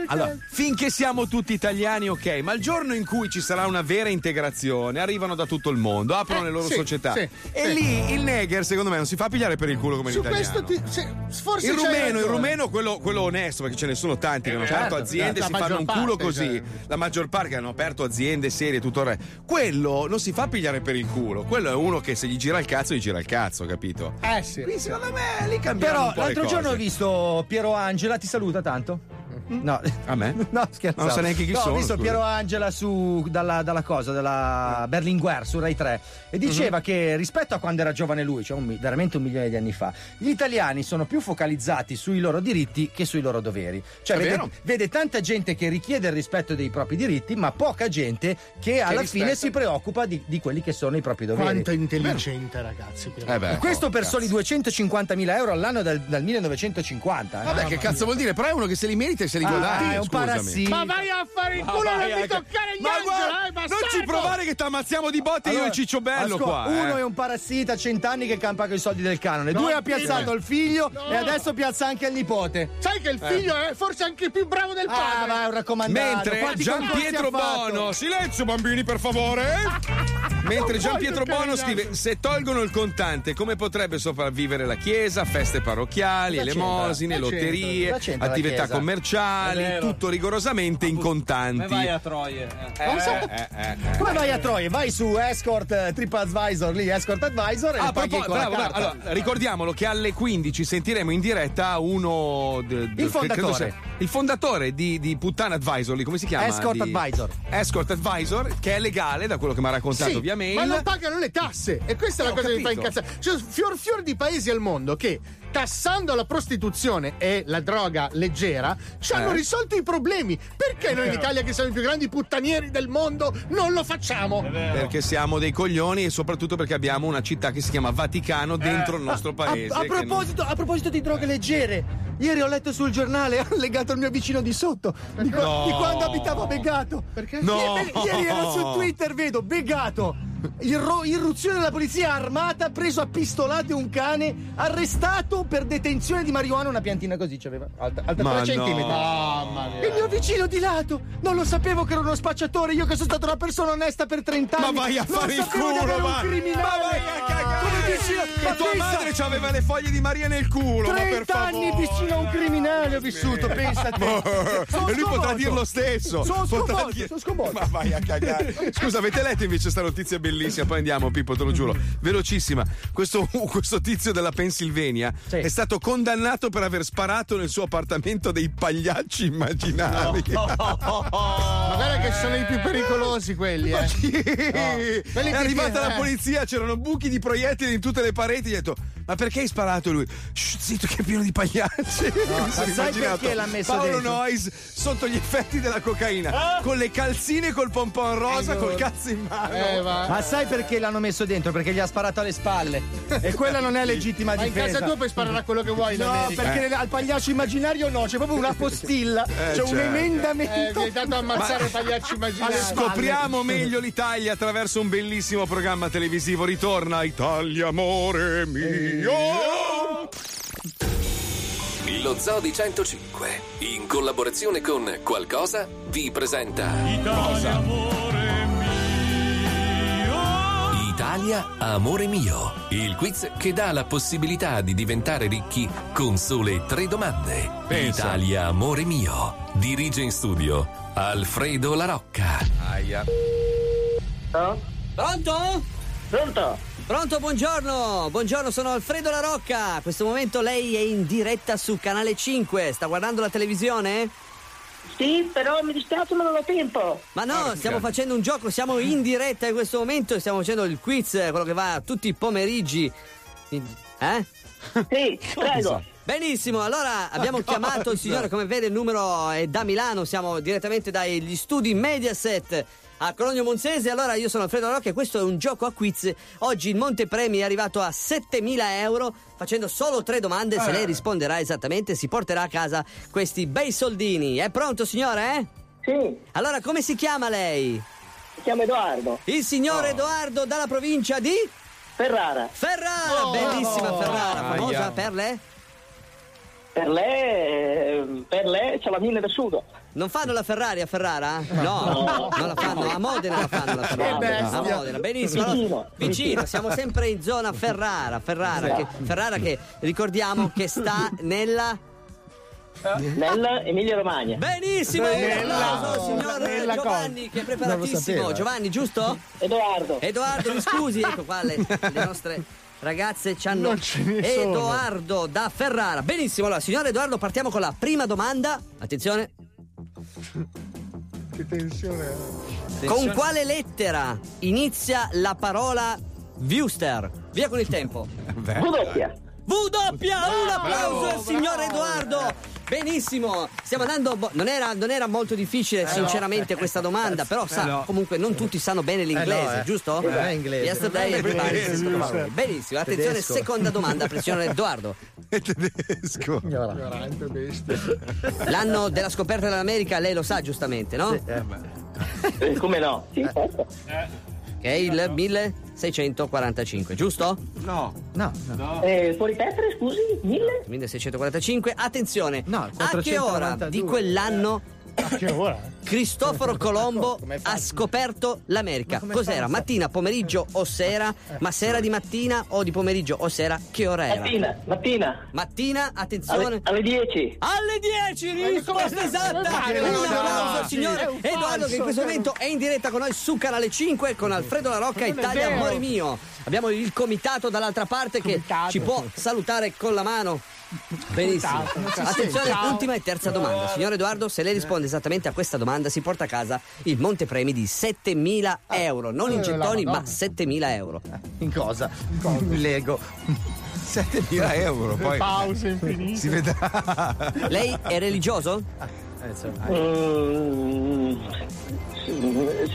Allora, finché siamo tutti italiani, ok, ma il giorno in cui ci sarà una vera integrazione, arrivano da tutto il mondo, aprono Eh, le loro sì, società. sì, e sì. Lì il Neger, secondo me, non si fa pigliare per il culo come Su l'italiano. questo ti, se- forse il rumeno, il rumeno quello, quello onesto, perché ce ne sono tanti che hanno certo, aperto aziende e si fanno un culo parte, così. cioè. La maggior parte che hanno aperto aziende serie, tutto il re. Quello non si fa pigliare per il culo. Quello è uno che se gli gira il cazzo, gli gira il cazzo, capito? Eh sì. Quindi secondo me lì cambiano Però un po' le l'altro cose. giorno ho visto Piero Angela, ti saluta tanto? No. A me? <laughs> No, scherzo. Non sa neanche chi no, sono, Ho visto scusa. Piero Angela su, dalla, dalla cosa, dalla Berlinguer su Rai 3 e diceva che rispetto a quando era giovane lui, cioè un veramente un milione di anni fa, gli italiani sono più focalizzati sui loro diritti che sui loro doveri. Cioè vede, vero. vede tanta gente che richiede il rispetto dei propri diritti, ma poca gente che alla fine rispetta. si preoccupa di, di quelli che sono i propri doveri. Quanto è intelligente, ragazzi. Piero. Eh beh, E questo oh, per cazzo. soli 250.000 euro all'anno dal, dal 1950. eh. Vabbè, che cazzo vuol dire? Però è uno che se li merita e se li Ah, guadagna. è un parassita. Ma vai a fare il culo, vai non a- mi toccare gli Ma angeli, guarda, eh, non ci provare che ti ammazziamo di botte io Allora, e Ciccio Bello ascol- qua. Uno eh. è un parassita a cent'anni che campa con i soldi del canone. No, Due ha piazzato il figlio No. e adesso piazza anche il nipote. Sai che il figlio è forse anche più bravo del Ah, padre. va, è un raccomandato. Mentre Quanti Gian Pietro? Bono, silenzio bambini per favore. <laughs> Mentre Gian Pietro Bono scrive: Se tolgono il contante, come potrebbe sopravvivere la chiesa, feste parrocchiali, elemosine, lotterie, attività commerciali, Vero. tutto rigorosamente in contanti. Come vai a Troie? Eh. Cosa? Eh, eh, eh. Come vai a Troie? Vai su Escort eh, TripAdvisor, lì Escort Advisor e Ah, paghi con la bravo, bravo. Allora, ricordiamolo che alle 15 sentiremo in diretta uno. de- de- Il fondatore. il fondatore di, di Puttana Advisor, lì, come si chiama? Escort Di- Advisor. Escort Advisor, che è legale da quello che mi ha raccontato Sì, via mail. ma non pagano le tasse e questa è Eh, la cosa che mi fa incazzare. Cioè, fior fior di paesi al mondo che tassando la prostituzione e la droga leggera ci hanno Eh. risolto i problemi. Perché noi in Italia, che siamo i più grandi puttanieri del mondo, non lo facciamo? Perché siamo dei coglioni e soprattutto perché abbiamo una città che si chiama Vaticano dentro il nostro paese. A, a che non- proposito, a proposito di droghe leggere, ieri ho letto sul giornale, <laughs> hanno legato il mio vicino di sotto, di, qua- No. di quando abitavo a Begato. Perché? No. Ieri, ieri ero su Twitter, vedo Begato. irro- irruzione della polizia armata, preso a pistolate un cane, arrestato per detenzione di marijuana, una piantina così c'aveva, alta, alta Ma 3 centimetri. Mamma mia. Il mio vicino di lato, non lo sapevo che era uno spacciatore, io che sono stata una persona onesta per 30 Ma anni. vai a non fare il culo, criminale. Ma vai a cagare. Come vicino, Che ma tua pensa- madre aveva le foglie di Maria nel culo, ma per 30 anni vicino a un criminale ho vissuto, pensa a te. Sono e lui potrà sconvolto. dir lo stesso. Sono sconvolto, dire- sono sconvolto. Ma vai a cagare. Scusa, avete letto invece sta notizia bellissima? Poi andiamo, Pippo, te lo giuro. Velocissima. Questo, <laughs> questo tizio della Pennsylvania Sì. è stato condannato per aver sparato nel suo appartamento dei pagliacci immaginari. Ma guarda che sono i più pericolosi quelli, eh. è Quelli che arrivata ti- la eh. polizia, c'erano buchi di proiettili in tutte le pareti. Gli ha detto: Ma perché hai sparato? Lui, "Shh, zitto, che è pieno di pagliacci. Mi sono sai immaginato perché l'ha messo Paolo dentro? Noyes sotto gli effetti della cocaina, con le calzine col pompon rosa, col cazzo in mano. Eh. Ma sai perché l'hanno messo dentro? Perché gli ha sparato alle spalle. E quella non è legittima Ma in difesa. casa tua puoi sparare a quello che vuoi in No, perché al pagliaccio immaginario no, c'è proprio una postilla, c'è un certo. Eh, emendamento. mi hai dato a ammazzare i pagliacci immaginari. Scopriamo meglio l'Italia attraverso un bellissimo programma televisivo. Ritorna Italia, amore mio. Lo Zoo di 105, in collaborazione con Qualcosa, vi presenta Cosa? Italia, amore mio. Il quiz che dà la possibilità di diventare ricchi con sole tre domande. Pensa. Italia, amore mio. Dirige in studio Alfredo La Rocca. Aia. Pronto? Pronto? Pronto, buongiorno. Buongiorno, sono Alfredo La Rocca. In questo momento lei è in diretta su Canale 5. Sta guardando la televisione? Sì, però mi dispiace, non ho tempo. Ma no, Porca. stiamo facendo un gioco, siamo in diretta in questo momento e stiamo facendo il quiz, quello che va tutti i pomeriggi. Eh? Sì, <laughs> prego. Benissimo, allora abbiamo <laughs> chiamato il signore, come vede il numero è da Milano, siamo direttamente dagli studi Mediaset a Cologno Monzese. Allora io sono Alfredo Rocca e questo è un gioco a quiz. Oggi il montepremi è arrivato a 7000 euro. Facendo solo tre domande, se lei risponderà esattamente, si porterà a casa questi bei soldini. È pronto, signore? Eh? Sì, Allora, come si chiama lei? Mi chiamo Edoardo. Il signor Edoardo dalla provincia di Ferrara. Ferrara, Oh. bellissima Ferrara, famosa per le? Per lei, per lei c'è la mine da sudo. Non fanno la Ferrari a Ferrara? No, No. non la fanno, a Modena la fanno la Ferrari. A Modena, benissimo. Allora, Vicino, siamo sempre in zona Ferrara, Ferrara, che, Ferrara che ricordiamo che sta nella Nella Emilia Romagna. Benissimo, un Nella- applauso signor nella Giovanni che è preparatissimo. Giovanni, giusto? Edoardo. Edoardo, mi scusi, ecco qua le, le nostre ragazze ci hanno. Edoardo da Ferrara. Benissimo, allora, signor Edoardo, partiamo con la prima domanda. Attenzione. Che tensione. Con quale lettera inizia la parola Wuster? Via con il tempo. W. W un applauso al signor Edoardo. Benissimo, stiamo andando. bo- non, era, non era molto difficile, sinceramente, questa domanda. Però, sa, Eh no. comunque, non tutti sanno bene l'inglese, Eh no, eh. giusto? È inglese. Yesterday, everybody. Benissimo, attenzione, Tedesco. seconda domanda <laughs> signor Edoardo. tedesco. Ignorante bestia. L'anno della scoperta dell'America, lei lo sa giustamente, no? Eh, come no? Sì, certo. Che è il 1645, giusto? No. No. Eh, può ripetere, scusi? Mille? 1645, attenzione. a che 492. ora di quell'anno? Cristoforo Colombo ha scoperto l'America? Cos'era? Mattina, pomeriggio o sera? Ma sera di mattina o di pomeriggio o sera? Che ora era? Mattina, mattina. Mattina, attenzione. Alle, alle 10. Alle 10, risposta esatta! Un applauso signore Edoardo che in questo momento è in diretta con noi su Canale 5 con Alfredo La Rocca Ma Italia. Amore Mio. Abbiamo il comitato dall'altra parte che ci può salutare con la mano. Benissimo. Comitato, Attenzione, ultima e terza domanda. Signor Edoardo, se lei risponde esattamente a questa domanda si porta a casa il montepremi di 7.000 euro. Non in eh, gettoni, ma Madonna. 7.000 euro. <laughs> In cosa? In Lego. <laughs> 7.000 euro, poi. Pause infinite. Si vedrà. <laughs> Lei è religioso? Mm,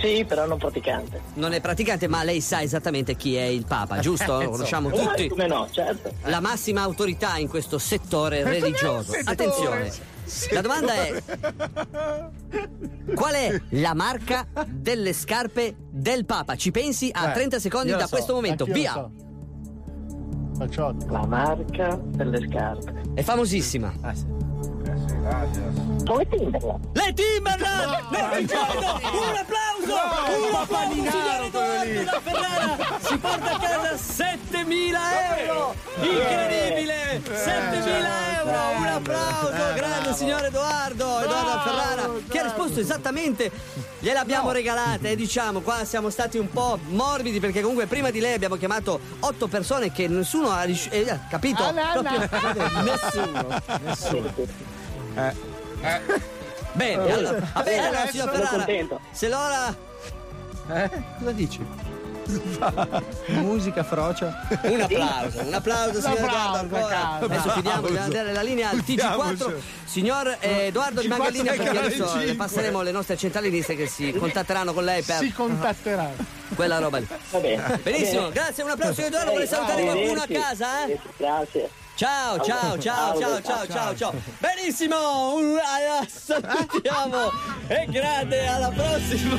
sì, però non praticante. Non è praticante, ma lei sa esattamente chi è il Papa, giusto? Lo conosciamo Eh, tutti. Come no, certo. La massima autorità in questo settore religioso. Settore. Attenzione. La domanda è: qual è la marca delle scarpe del Papa? Ci pensi a Eh, 30 secondi io da so, questo momento. anch'io lo Via! so. La marca delle scarpe. È famosissima. Come Timberland? Le Timberland! Le Timberland! Un applauso! Un applauso, signore Edoardo da Ferrara! Si porta a casa 7.000 euro! Incredibile! 7.000 euro! Un applauso! Grande signore Edoardo! Edoardo da Ferrara! Che ha risposto esattamente! Gliel'abbiamo regalata e diciamo qua siamo stati un po' morbidi perché comunque prima di lei abbiamo chiamato otto persone che nessuno ha riusci- eh, capito? Ah, no, no. Proprio <laughs> nessuno. Nessuno. Bene, Eh, allora, va bene, allora, signor Ferrara, se l'ora Eh? Cosa dici? <laughs> Musica frocia. un applauso, un applauso signor Edoardo ancora. Adesso chiudiamo, dobbiamo dare la linea al TG4. Chiudiamocelo. Signor eh, Edoardo rimanga in T4 linea è perché adesso 5. le passeremo le nostre centraliniste che si contatteranno con lei per Si contatterà. <laughs> quella roba lì. Va bene. Benissimo, Va bene. grazie, un applauso signor Edoardo, vuole salutare qualcuno a casa? Eh? Grazie. Ciao, ciao, ciao, ciao, ciao, ciao, ciao. Benissimo, un- eh, salutiamo. E grande, alla prossima.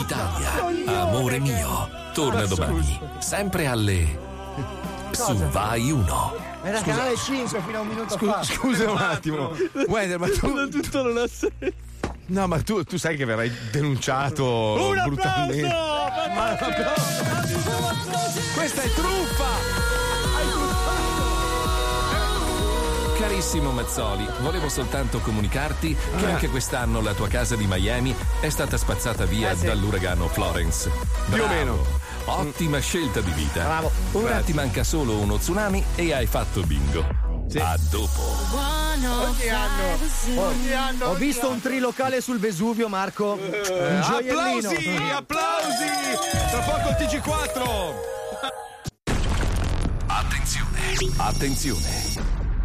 Italia, amore mio. Torna domani, sempre alle. Su Vai 1. Era canale 5 fino a un minuto fa. Scusa un attimo. Wender, ma tu. Tutto non ha senso. No, ma tu, tu sai che verrai denunciato Un brutalmente. applauso! Ma un applauso. Questa è truffa! Carissimo Mazzoli, volevo soltanto comunicarti che anche quest'anno la tua casa di Miami è stata spazzata via dall'uragano Florence. Più o Bravo. meno. Ottima scelta di vita. Bravo. Ora ti manca solo uno tsunami e hai fatto bingo. A dopo. Ogni anno. Ogni anno. Ho ogni visto anno. un trilocale sul Vesuvio, Marco. Gioiellino. Applausi! Applausi! Tra poco il TG4! Attenzione. Attenzione.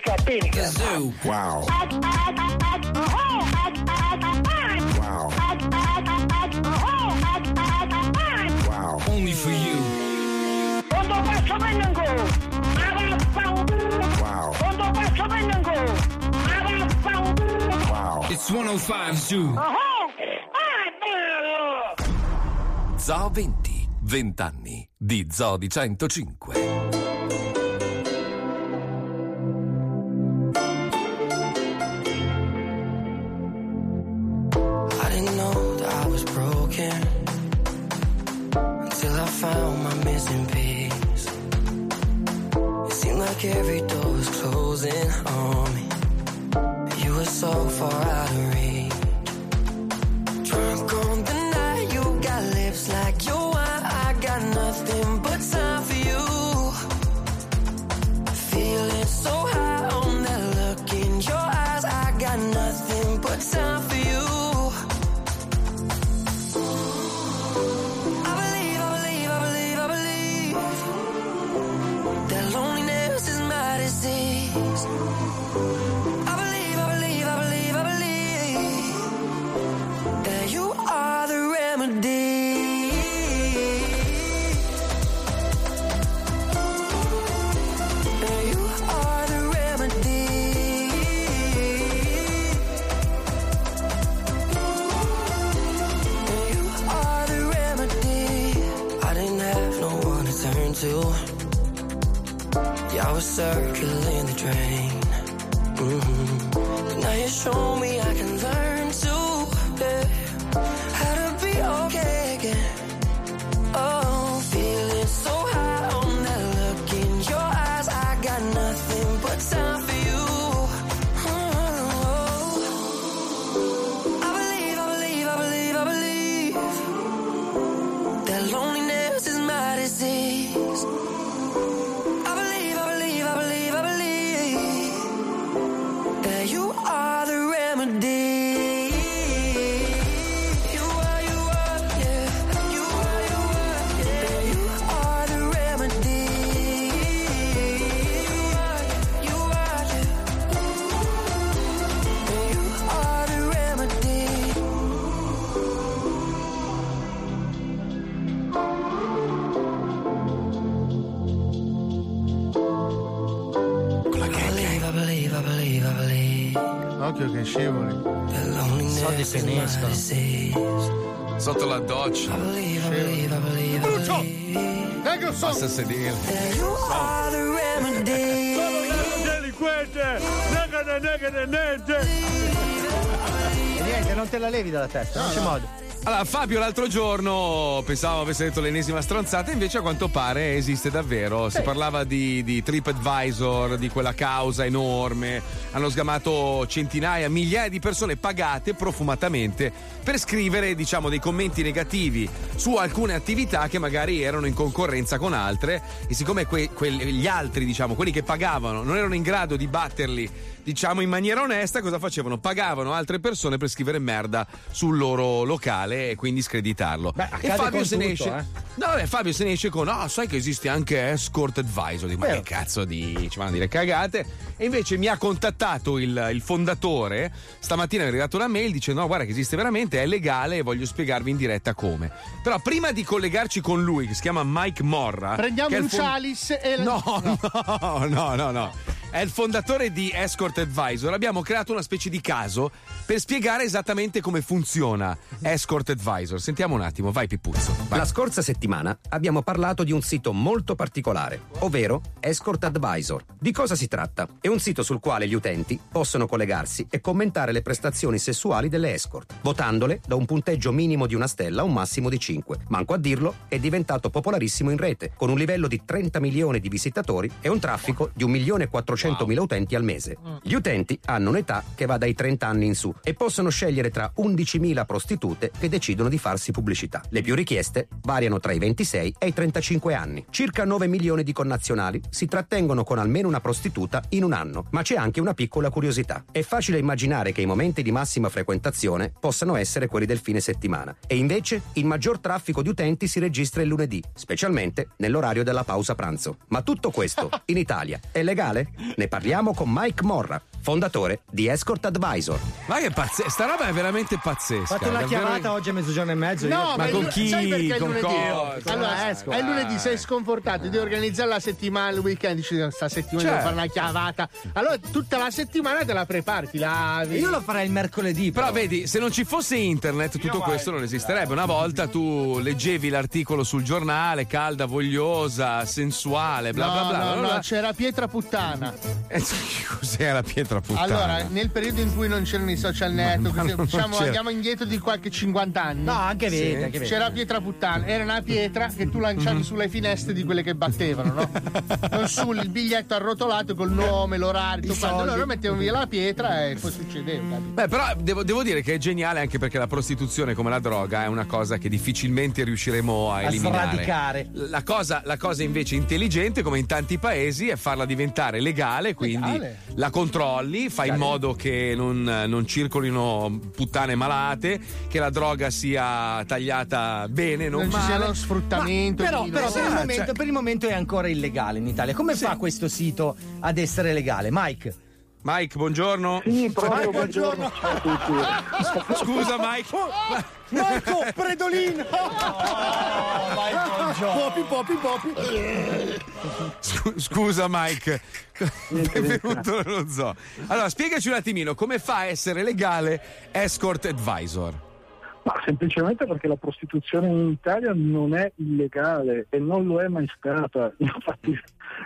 capinica. Il capinica. Wow. Wow. Only for you. Quando passo vengo. Wow. Quando passo vengo. Wow. It's 105 Zoo. Zoo 20, 20 anni di Zoo di 105. Like every door was closing on me. You were so far out of reach. Soldi se ne escono. Sotto la doccia. Brucio! So! Basta sedere. are the remedy. Delinquente! Negate, negate, negate! E niente, non te la levi dalla testa, non c'è modo. Allora, Fabio l'altro giorno pensavo avesse detto l'ennesima stronzata, invece a quanto pare esiste davvero. Si Sì. parlava di, di TripAdvisor, di quella causa enorme. Hanno sgamato centinaia, migliaia di persone pagate profumatamente per scrivere, diciamo, dei commenti negativi su alcune attività che magari erano in concorrenza con altre. E siccome que- quelli- gli altri, diciamo, quelli che pagavano, non erano in grado di batterli diciamo in maniera onesta, cosa facevano? Pagavano altre persone per scrivere merda sul loro locale e quindi screditarlo. e accade Fabio se ne esce. eh. No, vabbè, Fabio se ne esce con: Ah, sai che esiste anche Escort Advisor. Dico, Ma che cazzo di. ci vanno a dire cagate. E invece mi ha contattato il, il fondatore. Stamattina mi è arrivata una mail dicendo: No, guarda che esiste veramente, è legale e voglio spiegarvi in diretta come. Però prima di collegarci con lui, che si chiama Mike Morra. Prendiamo che è il Lucia fon- Alice e la... No, no, <laughs> no, no, no è il fondatore di Escort Advisor. Abbiamo creato una specie di caso per spiegare esattamente come funziona Escort Advisor. Sentiamo un attimo, vai Pippuzzo. Vai. La scorsa settimana abbiamo parlato di un sito molto particolare, ovvero Escort Advisor. Di cosa si tratta? È un sito sul quale gli utenti possono collegarsi e commentare le prestazioni sessuali delle escort, votandole da un punteggio minimo di una stella a un massimo di 5. Manco a dirlo, è diventato popolarissimo in rete, con un livello di 30 milioni di visitatori e un traffico di 1.400.000 400.000 utenti al mese. Mm. Gli utenti hanno un'età che va dai 30 anni in su e possono scegliere tra 11.000 prostitute che decidono di farsi pubblicità. Le più richieste variano tra i 26 e i 35 anni. Circa 9 milioni di connazionali si trattengono con almeno una prostituta in un anno, ma c'è anche una piccola curiosità. È facile immaginare che i momenti di massima frequentazione possano essere quelli del fine settimana e invece il maggior traffico di utenti si registra il lunedì, specialmente nell'orario della pausa pranzo. Ma tutto questo <laughs> in Italia è legale? Ne parliamo con Mike Morra, fondatore di Escort Advisor. Ma che pazzesco, sta roba è veramente pazzesca. Fate una davvero- chiamata oggi a mezzogiorno e mezzo. No, io- ma con chi? Con lunedì? cosa? Allora, esco. è lunedì, sei sconfortato, devi organizzare la settimana, il weekend, dici sta settimana Cioè. devo fare una chiavata. Allora tutta la settimana te la prepari, ti lavi. Io lo farei il mercoledì. Però vedi, se non ci fosse internet, tutto questo non esisterebbe. Una volta tu leggevi l'articolo sul giornale, calda, vogliosa, sensuale, bla no, bla bla. no, bla, no, bla. c'era Pietra Puttana. Eh, Cos'è la pietra puttana? Allora, nel periodo in cui non c'erano i social network, non diciamo andiamo indietro di qualche 50 anni. No, anche Sì. vedi, anche vedi. C'era Pietra Puttana, era una pietra che tu lanciavi sulle finestre di quelle che battevano, no? Con su il biglietto arrotolato col nome, l'orario, tutto. Allora mettevano via la pietra e poi succedeva, capito? Beh, però devo, devo dire che è geniale anche perché la prostituzione, come la droga, è una cosa che difficilmente riusciremo a A eliminare. sradicare. La cosa, la cosa invece intelligente, come in tanti paesi, è farla diventare legale, quindi Legale. la controlli, fai in modo che non, non circolino puttane malate, che la droga sia tagliata bene, non, Non ci male. sia lo sfruttamento. Però, di- però per, il Esatto, momento, cioè- per il momento è ancora illegale in Italia. Come fa questo sito ad essere legale? Mike? Mike, buongiorno. Sì, proprio Mike, buongiorno. Tutti. Scusa, Mike. Marco Predolin! <laughs> Popi, popi, popi. Scu- Scusa Mike, benvenuto nello zoo. Allora, spiegaci un attimino come fa a essere legale Escort Advisor. Ma semplicemente perché la prostituzione in Italia non è illegale e non lo è mai stata. Infatti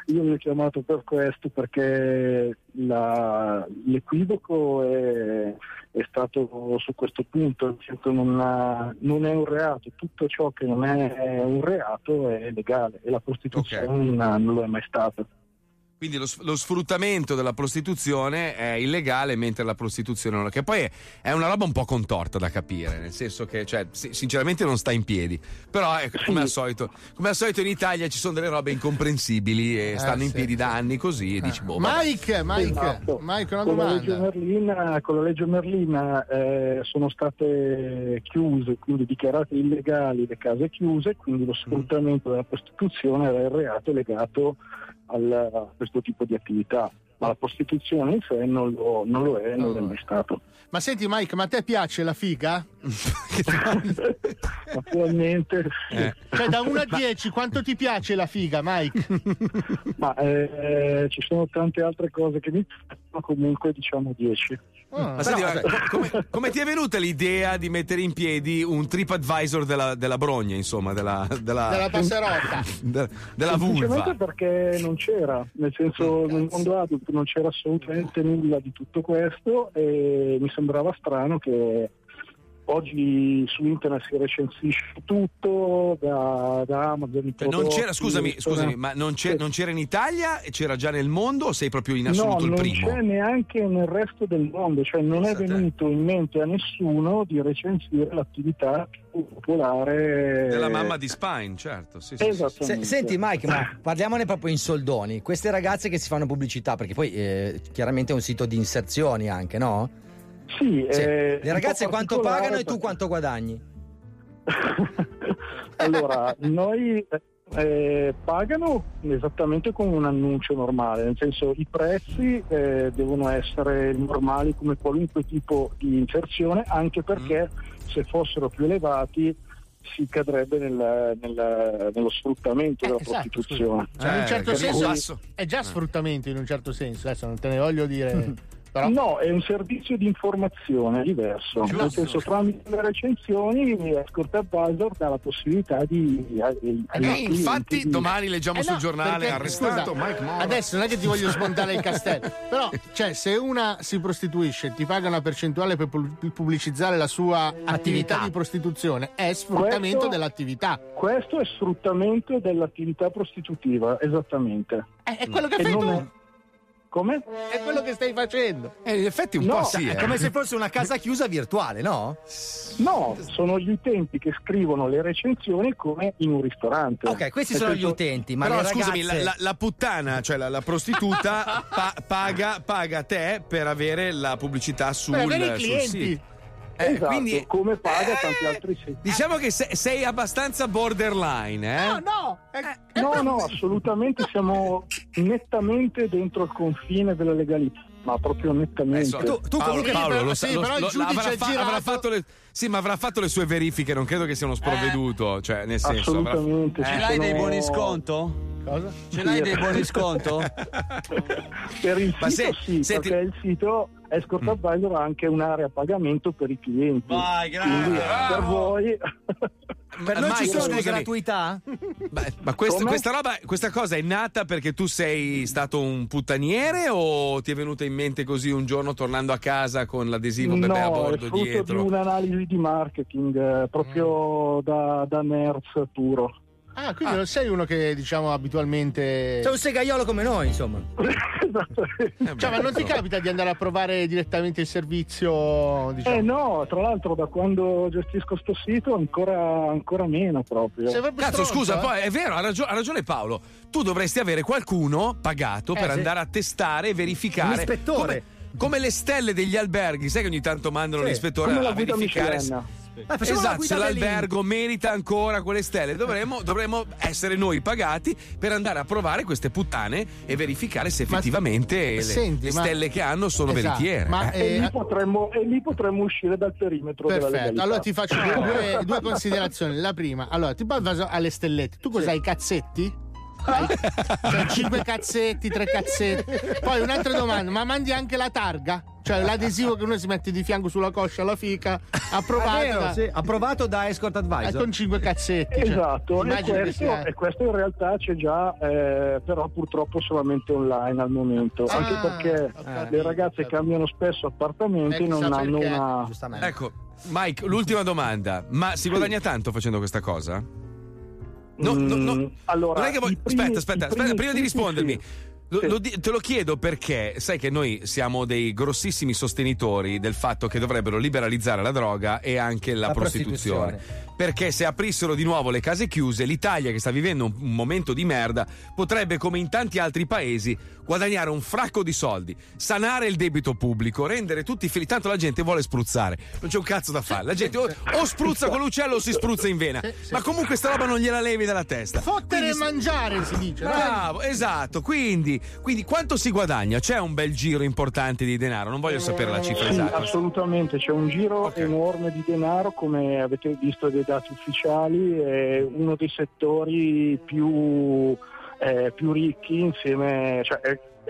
io vi ho chiamato per questo perché la- l'equivoco è, è stato su questo punto, non, ha- non è un reato, tutto ciò che non è un reato è legale e la prostituzione non, non lo è mai stata. Quindi lo, lo sfruttamento della prostituzione è illegale, mentre la prostituzione non lo è. Che poi è, è una roba un po' contorta da capire, nel senso che, cioè, si- sinceramente non sta in piedi. Però, ecco, come, al solito, come al solito in Italia ci sono delle robe incomprensibili e stanno in sì. piedi da anni così e dici, boh, vabbè. Mike, Mike, Esatto. Mike, una con, la legge domanda. Merlina, con la legge Merlina eh, sono state chiuse, quindi dichiarate illegali le case chiuse, quindi lo sfruttamento della prostituzione era il reato legato al- a questo tipo di attività. Ma la prostituzione in sé non lo, non lo è, non lo è mai stato. Ma senti Mike, ma a te piace la figa? <laughs> Attualmente Eh. Cioè da 1 a 10 quanto ti piace la figa, Mike? <laughs> ma eh, ci sono tante altre cose che mi piacciono, comunque diciamo 10. Ma senti, ma co- come, come ti è venuta l'idea di mettere in piedi un trip advisor della, della brogna, insomma, della, della, Della passerotta. de- della Semplicemente vulva? perché non c'era, nel senso nel mondo adult non c'era assolutamente nulla di tutto questo e mi sembrava strano che oggi su internet si recensisce tutto da, da Amazon. Cioè, non c'era, scusami, scusami, ma non, c'è- non c'era in Italia e c'era già nel mondo o sei proprio in No, assoluto il non primo? c'è neanche nel resto del mondo, cioè non è venuto in mente a nessuno di recensire l'attività più popolare Della mamma di Spine, certo. Sì, sì, sì. Se- senti Mike, ma parliamone proprio in soldoni. Queste ragazze che si fanno pubblicità, perché poi eh, chiaramente è un sito di inserzioni anche, no? Sì, Sì. un Le ragazze quanto pagano e tu quanto guadagni? <laughs> Allora, noi eh, pagano esattamente come un annuncio normale, nel senso i prezzi eh, devono essere normali come qualunque tipo di inserzione, anche perché se fossero più elevati si cadrebbe nel- nel- nello sfruttamento della esatto, prostituzione. Cioè, in un certo Per senso cui- è già sfruttamento in un certo senso, adesso non te ne voglio dire. <laughs> Però... No, è un servizio di informazione diverso, Giusto. nel senso tramite le recensioni Escort Advisor dà la possibilità di... ai- ai Eh, infatti, di- domani leggiamo Eh sul no, giornale perché, arrestato scusa, Mike Mora. Adesso non è che ti voglio smontare il castello, <laughs> però cioè, se una si prostituisce ti paga una percentuale per pu- pubblicizzare la sua attività, di prostituzione, è sfruttamento Questo- dell'attività. Questo è sfruttamento dell'attività prostitutiva, esattamente. È quello che E fai tu. è- Come? È quello che stai facendo. Eh, in effetti un No, po' sì. è eh. È come se fosse una casa chiusa virtuale, no? No, sono gli utenti che scrivono le recensioni come in un ristorante. Ok, questi Nel sono gli senso- utenti, ma Però le scusami, ragazze... la, la- la puttana, cioè la, la prostituta, <laughs> pa- paga, paga te per avere la pubblicità sul, Per avere i sul clienti. Eh, Esatto, quindi come paga tanti altri siti. diciamo che se- sei abbastanza borderline, eh? No, no. è- è No, proprio- no, assolutamente siamo nettamente dentro il confine della legalità, ma proprio nettamente. Adesso, Tu- tu Paolo, comunque- Paolo, Sì, lo però- sì, lo- però il giudice avrà, fa- avrà girato- fatto le, sì, ma avrà fatto le sue verifiche, non credo che sia uno sprovveduto, cioè nel senso avrà- Assolutamente. ci Ce l'hai dei buoni sconto? Cosa? Ce l'hai dei buoni sconto? <laughs> Per il Ma sito se- sì, senti- perché il sito Escort Advisor ha anche un'area a pagamento per i clienti. Vai, grazie. per voi Per noi ci sono le scusami. gratuità? Beh, ma questa, Come? questa roba, questa cosa è nata perché tu sei stato un puttaniere o ti è venuta in mente così un giorno tornando a casa con l'adesivo bebè a no, è bordo frutto dietro? di un'analisi di marketing eh, proprio Mm. da, da nerds puro. Ah, quindi non sei uno che diciamo abitualmente. C'è un segaiolo come noi, insomma. Esatto. Cioè, ma non ti capita di andare a provare direttamente il servizio? Diciamo? Eh no, tra l'altro da quando gestisco sto sito ancora, ancora meno proprio. Sei proprio Cazzo, stronzo, scusa, eh? poi è vero, ha, ragio- ha ragione Paolo. Tu dovresti avere qualcuno pagato Eh, per sì. andare a testare e verificare. Un ispettore. Come, come le stelle degli alberghi, sai che ogni tanto mandano Sì, l'ispettore Come a verificare. se- Eh, la Esatto, se l'albergo merita ancora quelle stelle, dovremmo, dovremmo essere noi pagati per andare a provare queste puttane e verificare se Ma- effettivamente le, senti, le ma- stelle che hanno sono Esatto, veritiere. ma, eh. E, eh, lì potremmo, e lì potremmo uscire dal perimetro Perfetto, allora ti faccio <laughs> due, due- considerazioni. La prima, allora, ti parlo alle stellette. Tu cosa hai, i cazzetti? Cioè, cinque cazzetti, tre cazzetti. Poi un'altra domanda, ma mandi anche la targa? Cioè l'adesivo che uno si mette di fianco sulla coscia alla fica, approvato, vero, da- sì, approvato da Escort eh, Advisor. con cinque cazzetti. cioè, Esatto, e immagino che questo, sia- e questo in realtà c'è già, eh, però purtroppo solamente online al momento, Ah, anche perché capito, le ragazze cambiano spesso appartamenti Eh, e non chissà hanno perché. una... Giustamente. Ecco, Mike, l'ultima domanda. Ma si guadagna tanto facendo questa cosa? No, no, no. Mm, allora, Non è che vuoi- i primi- aspetta, aspetta, aspetta, prima di rispondermi. sì. Sì. Lo di- te lo chiedo perché sai che noi siamo dei grossissimi sostenitori del fatto che dovrebbero liberalizzare la droga e anche la, La prostituzione. prostituzione. Perché se aprissero di nuovo le case chiuse, l'Italia, che sta vivendo un, un momento di merda, potrebbe, come in tanti altri paesi, guadagnare un fracco di soldi, sanare il debito pubblico, rendere tutti felici. Tanto la gente vuole spruzzare, non c'è un cazzo da fare. La gente o, o spruzza con l'uccello o si spruzza in vena. Ma comunque sta roba non gliela levi dalla testa. Fottere e mangiare si dice. Bravo, esatto. Quindi, quindi quanto si guadagna? C'è un bel giro importante di denaro. Non voglio sapere la cifra Sì, esatta. assolutamente, c'è un giro Ok. enorme di denaro, come avete visto dai dati ufficiali, è uno dei settori più, eh, più ricchi insieme, cioè,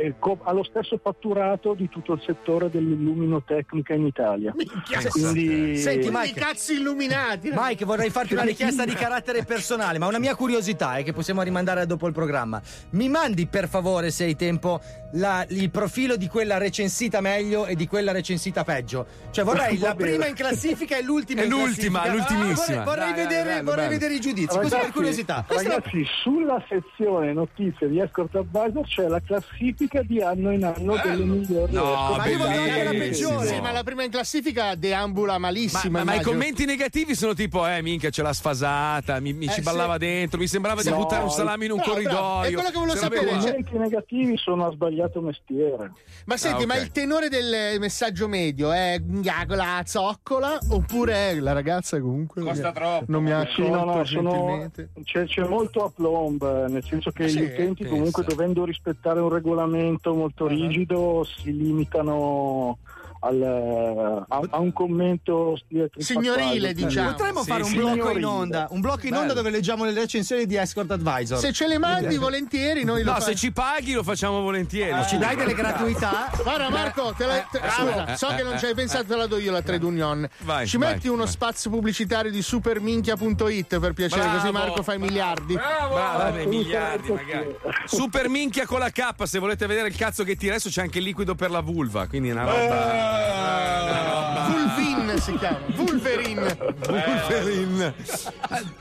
è co- ha lo stesso fatturato di tutto il settore dell'illuminotecnica in Italia. Minchia, Quindi, Senti, Mike. cazzi illuminati. Mike, vorrei farti una <laughs> richiesta di carattere personale, ma una mia curiosità è che possiamo rimandare dopo il programma. Mi mandi per favore, se hai tempo, la- il profilo di quella recensita meglio e di quella recensita peggio. Cioè vorrei <laughs> la bene. prima in classifica e l'ultima E in l'ultima, classifica. l'ultimissima. Ah, vorrei vorrei Dai, vedere, dai, vorrei bello. vedere i giudizi, così per curiosità. Questa è la- ragazzi, sulla sezione notizie di Escort Advisor c'è la classifica di anno in anno delle migliori No, ma io voglio anche la bellissimo. peggiore. Sì, ma la prima in classifica deambula Ma, malissimo. ma- ma i immagino. commenti negativi sono tipo, eh, minchia, ce l'ha sfasata, mi, mi Eh, ci sì. ballava dentro, mi sembrava di No, buttare un salame in un bravo, bravo. corridoio. È quello che volevo robe sapere, I cioè- commenti negativi sono a sbagliato mestiere. Ma senti, Ah, ok. ma il tenore del messaggio medio è la zoccola oppure la ragazza comunque Costa troppo. non mi ha Sì, no, no, sono- c'è, c'è molto aplomb, eh, nel senso che Sì, gli utenti pensa. comunque dovendo rispettare un regolamento molto rigido si limitano al- a, a un commento Signorile, diciamo. Potremmo Sì, fare un blocco in onda, un blocco in onda Bello. dove leggiamo le recensioni di Escort Advisor. Se ce le mandi volentieri noi lo No, fa- se ci paghi lo facciamo volentieri. ci dai delle gratuità? Guarda Marco, te la- te- scusa, eh, so eh, che non eh, ci hai pensato, te la do io la Trade Union. Vai, ci vai, metti uno vai. spazio pubblicitario di superminchia.it per piacere, Bravo. così Marco fai miliardi. Brava, dei miliardi magari. Super minchia con la K, se volete vedere il cazzo che tira adesso c'è anche il liquido per la vulva, quindi è una roba. Roba- Vulvin si chiama. Vulverin. <laughs> Wolverine.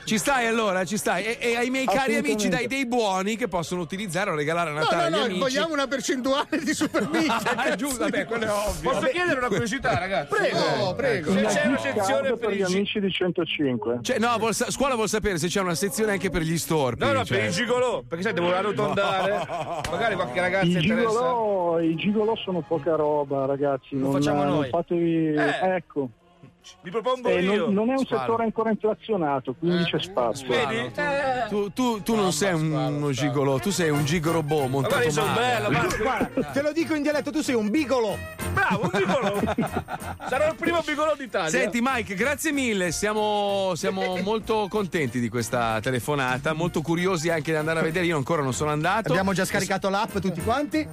Ci stai allora, ci stai. E, e ai miei cari amici dai dei buoni che possono utilizzare o regalare a No, Natale no, no, amici. vogliamo una percentuale di super <laughs> Ah, giusto, vabbè, quello è ovvio. Posso chiedere una curiosità, ragazzi? Prego, Eh, prego. Se c'è una sezione per per gli amici di 105. Cioè, no, vuol sa- scuola vuol sapere se c'è una sezione anche per gli storpi. No, no, cioè. per i gigolò, perché sai, devo arrotondare. Magari qualche ragazza I interessa. gigolò, I gigolò sono poca roba, ragazzi. Lo non, facciamo non noi. fatevi. Eh. Ecco. Vi propongo Eh, io. non, non è un Sparo. settore ancora inflazionato, quindi c'è spazio. Vedi? Eh. Tu, tu- tu non sei un- uno gigolo, tu sei un gigorobo montato Magari sono male. bello, ma Guarda, te lo dico in dialetto, tu sei un bigolo. bravo, un bigolò. <laughs> Sarò il primo bigolò d'Italia. Senti Mike, grazie mille, siamo, siamo molto contenti di questa telefonata, molto curiosi anche di andare a vedere, io ancora non sono andato. Abbiamo già scaricato l'app tutti quanti.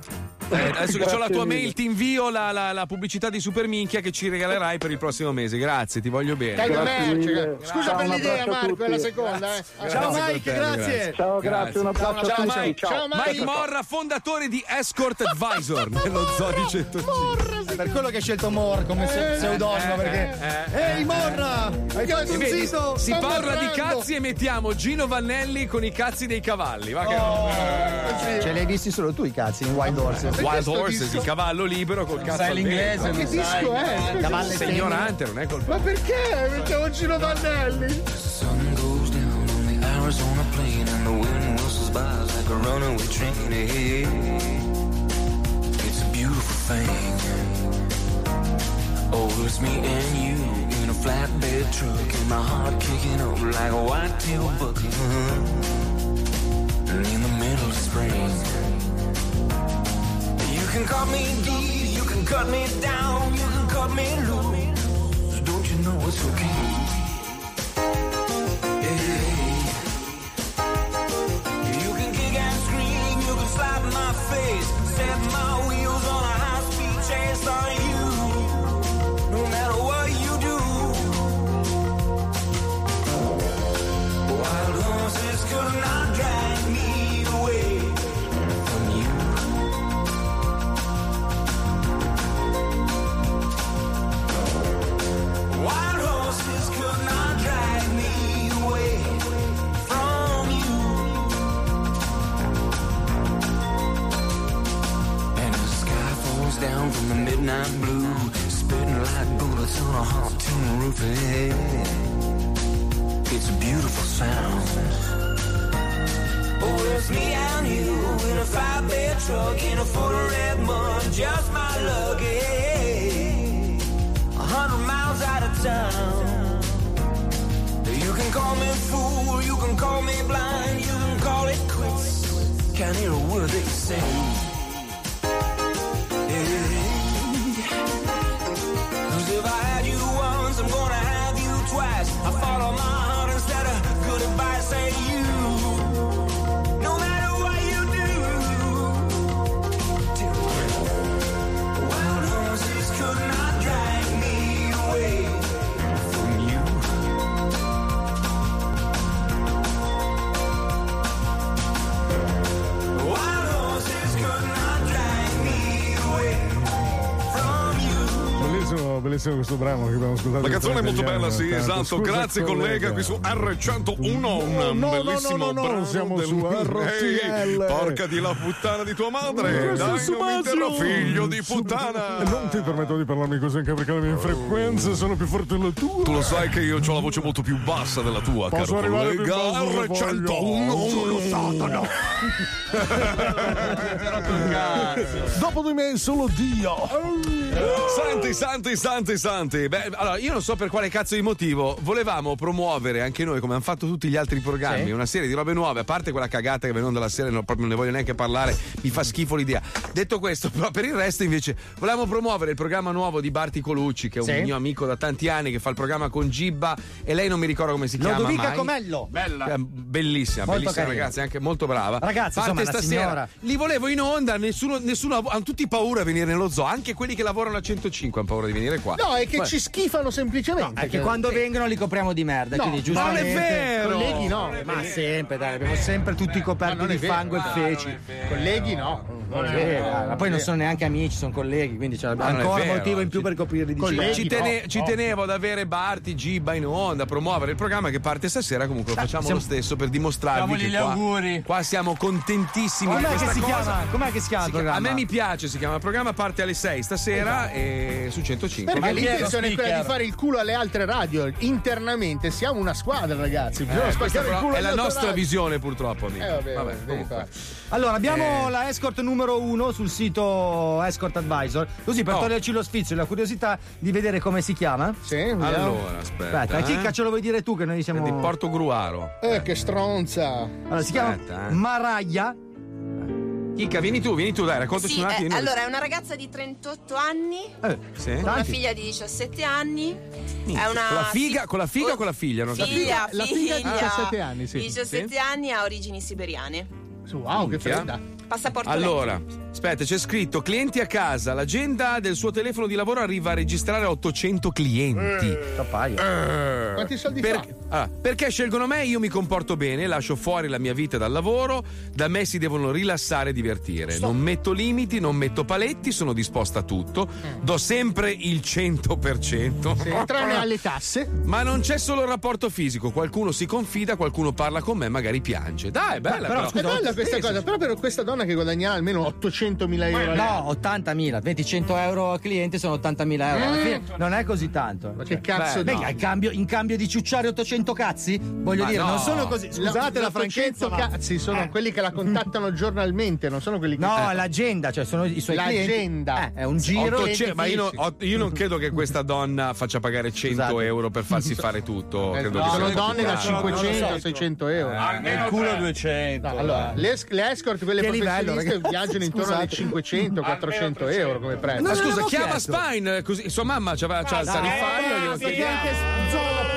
Eh, adesso che ho la tua mille. mail ti invio la, la- la pubblicità di Superminchia che ci regalerai per il prossimo mese, grazie, ti voglio bene. Dai, Grazie. Scusa Ciao, per l'idea, Marco, è la seconda. Eh. Ciao Grazie, Mike, coltello, grazie. Ciao, grazie, un abbraccio Ciao a tutti. Mike, Ciao, Mike. Mike Morra, fondatore di Escort Advisor nello Zoo di 105. È per quello che hai scelto Mor come se- pseudonimo perché. Ehi Morra! Hai un vedi, si parla di cazzi e mettiamo Gino Vannelli con i cazzi dei cavalli. Va che Ce li hai visti solo tu i cazzi in Wild Horses. Wild Horses, il cavallo libero col cazzo sai l'inglese. Che disco è? Ignorante, non è colpa Ma perché? Mettiamo Gino Vannelli. sun goes down on the Arizona plain and the wind whistles by like a runaway train. Hey, it's a beautiful thing. Oh, it's me and you in a flatbed truck and my heart kicking up like a white-tail buck. And in the middle of spring, you can cut me deep, you can cut me down, you can cut me loose. Don't you know it's okay? On a tin roof. Hey, it's a beautiful sound. Oh, it's me and you in a five-bed truck in a full red mud, just my. Hey, a hundred miles out of town. You can call me fool, you can call me blind, you can call it quits. Can't hear a word you say. I follow my Bellissimo, bellissimo questo brano che abbiamo ascoltato. La canzone è molto bella, sì, esatto. Scusa, Grazie collega, qui su R101, No, un no, bellissimo no, no, no, brano siamo del- su <laughs> RTL. Porca di la puttana di tua madre, Eh, dai, non interro, figlio di puttana. Non ti permetto di parlarmi così anche perché le mie frequenze sono più forti delle tue. Tu lo sai che io ho la voce molto più bassa della tua, Posso caro collega. basso se voglio. Sono R101. <laughs> Dopo di me solo Dio. Santi, santi, santi, santi. Beh, allora, io non so per quale cazzo di motivo volevamo promuovere anche noi, come hanno fatto tutti gli altri programmi, Sì. una serie di robe nuove, a parte quella cagata che venendo dalla serie, non, proprio non ne voglio neanche parlare, mi fa schifo l'idea. Detto questo, <laughs> però per il resto invece volevamo promuovere il programma nuovo di Barti Colucci, che è un Sì. mio amico da tanti anni, che fa il programma con Gibba e lei non mi ricordo come si chiama. Lodovica mai. Comello. Eh, Bellissima, Molto bellissima carina. ragazzi, anche molto brava. Ragazzi, Parte insomma, stasera. signora. Li volevo in onda, nessuno, nessuno hanno tutti paura a venire nello zoo, anche quelli che lavorano lavorano a 105 hanno paura di venire qua. No, è che Beh, ci schifano semplicemente. È che quando vengono li copriamo di merda, No, quindi ma non è vero! Colleghi no. Ma sempre, dai, abbiamo sempre tutti coperti di vero, fango e feci. Colleghi no. Non è vero, ma poi non sono neanche amici, sono colleghi, quindi c'è Ma non è ancora motivo in più per coprirli di Ci, tene- ci tenevo ad avere Barti, Giba in onda, a promuovere il programma che parte stasera. Comunque lo facciamo siamo- lo stesso per dimostrarvi che gli qua, auguri. qua siamo contentissimi Com'è di che questa si cosa. chiama? Com'è che si chiama Si? A me mi piace, si chiama il programma parte alle 6 stasera e su 105. Perché Ma- l'intenzione è quella di fare il culo alle altre radio. Internamente siamo una squadra, ragazzi. Bisogna Eh, spaccare il culo è la nostra radio. visione, purtroppo, amico. Eh, vabbè, Vabbè. Allora, abbiamo Eh. la escort numero uno sul sito Escort Advisor, così per Oh. toglierci lo sfizio e la curiosità di vedere come si chiama. Sì, Allora, aspetta. Aspetta, eh. Chicca ce lo vuoi dire tu che noi siamo... Di Porto Gruaro. Eh, che stronza. Allora, si Aspetta, chiama eh. Maraglia. Chicca, vieni tu, vieni tu, dai, raccontaci Sì, un eh, attimo. allora è una ragazza di 38 anni, Eh, sì. con una figlia di 17 anni. È una Con la figa, con la figa o con la figlia? Non capisco. figlia, La figa di figlia 17 anni, sì. di 17 Sì. anni ha origini siberiane. Wow, che fredda. Passaporto Allora, aspetta, c'è scritto clienti a casa. L'agenda del suo telefono di lavoro arriva a registrare 800 clienti. Eh. Quanti soldi Per- fa? ah, perché scelgono me? Io mi comporto bene, lascio fuori la mia vita dal lavoro. Da me si devono rilassare e divertire. Non metto limiti, non metto paletti, sono disposta a tutto. Do sempre il 100%. Sì, tranne <laughs> alle tasse. Ma non c'è solo il rapporto fisico, qualcuno si confida, qualcuno parla con me, magari piange. Dai, è bella. Però, è bella questa cosa, però per questa donna che guadagnerà almeno 800.000 euro. No, 80.000, 20 100 euro al cliente sono 80.000 euro. Alla fine non è così tanto. Ma che cazzo di- in, cambio, in cambio di ciucciare 800 cazzi? Voglio Ma dire, no. non sono così. Scusate la, 800 franchezza. ma- cazzi sono Eh. quelli che la contattano <laughs> giornalmente, non sono quelli che. No, Eh. l'agenda, cioè sono i suoi clienti. L'agenda. Eh, è un giro. 800 ma io non, io non credo che questa donna faccia pagare 100 euro per farsi <laughs> fare tutto. Eh, Credo no, sono donne da caro. 500 600 euro. Almeno Il culo tre. 200. No, allora, le, es- le escort, quelle Che livello, professioniste, ragazzi? viaggiano intorno ai Scusate. 500 400 euro come prezzo. Ma scusa, chiama chiesto. Spine, così sua mamma c'aveva c'ha il dai, tarifario. glielo sì, chiediamo.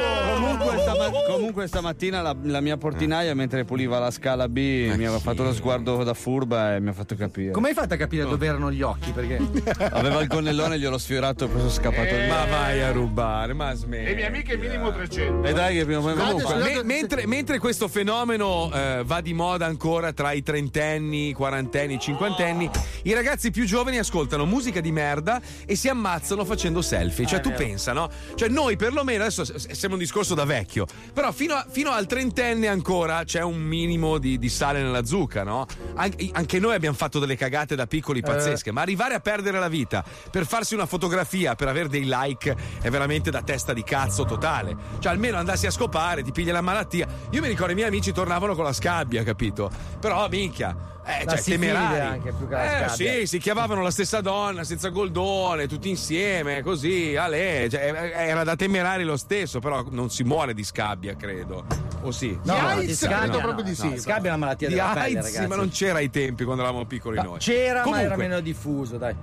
Comunque, stama- comunque stamattina la, la mia portinaia mentre puliva la scala B mi aveva fatto lo sguardo da furba e mi ha fatto capire. Come hai fatto a capire dove erano gli occhi? Perché <laughs> Aveva il gonnellone, gliel'ho sfiorato e poi sono scappato via. Ma vai a rubare, ma Le smetti. mie amiche minimo 300. E dai che prima o poi Comunque, Scusate, me- mentre, mentre questo fenomeno eh, va di moda ancora tra i trentenni, i quarantenni, i cinquantenni, i ragazzi più giovani ascoltano musica di merda e si ammazzano facendo selfie. Cioè, tu pensa, no? Cioè, noi perlomeno adesso s- sembra un discorso da vecchio, però fino, a- fino al trentenne ancora c'è un minimo di, di sale nella zucca, no? An- anche noi abbiamo fatto delle cagate da piccoli pazzesche, ma arrivare a perdere la vita per farsi una fotografia, per avere dei like, è veramente da testa di cazzo totale. Cioè, almeno andassi a scopare, ti piglia la malattia. Io mi ricordo i miei amici tornavano con la scabbia, capito? Però, minchia. Eh, La cioè, temerari. anche, più che la eh, sì, si chiamavano la stessa donna, senza goldone, tutti insieme, così, a lei. Cioè, eh, era da temerari lo stesso, però non si muore di scabbia, credo. O sì? No, Di no, AIDS di scabbia, credo no, proprio di no, sì. Scabbia è una malattia Di della pelle, AIDS, ragazzi. ma non c'era ai tempi quando eravamo piccoli No, noi. C'era, ma Comunque, era meno diffuso, dai.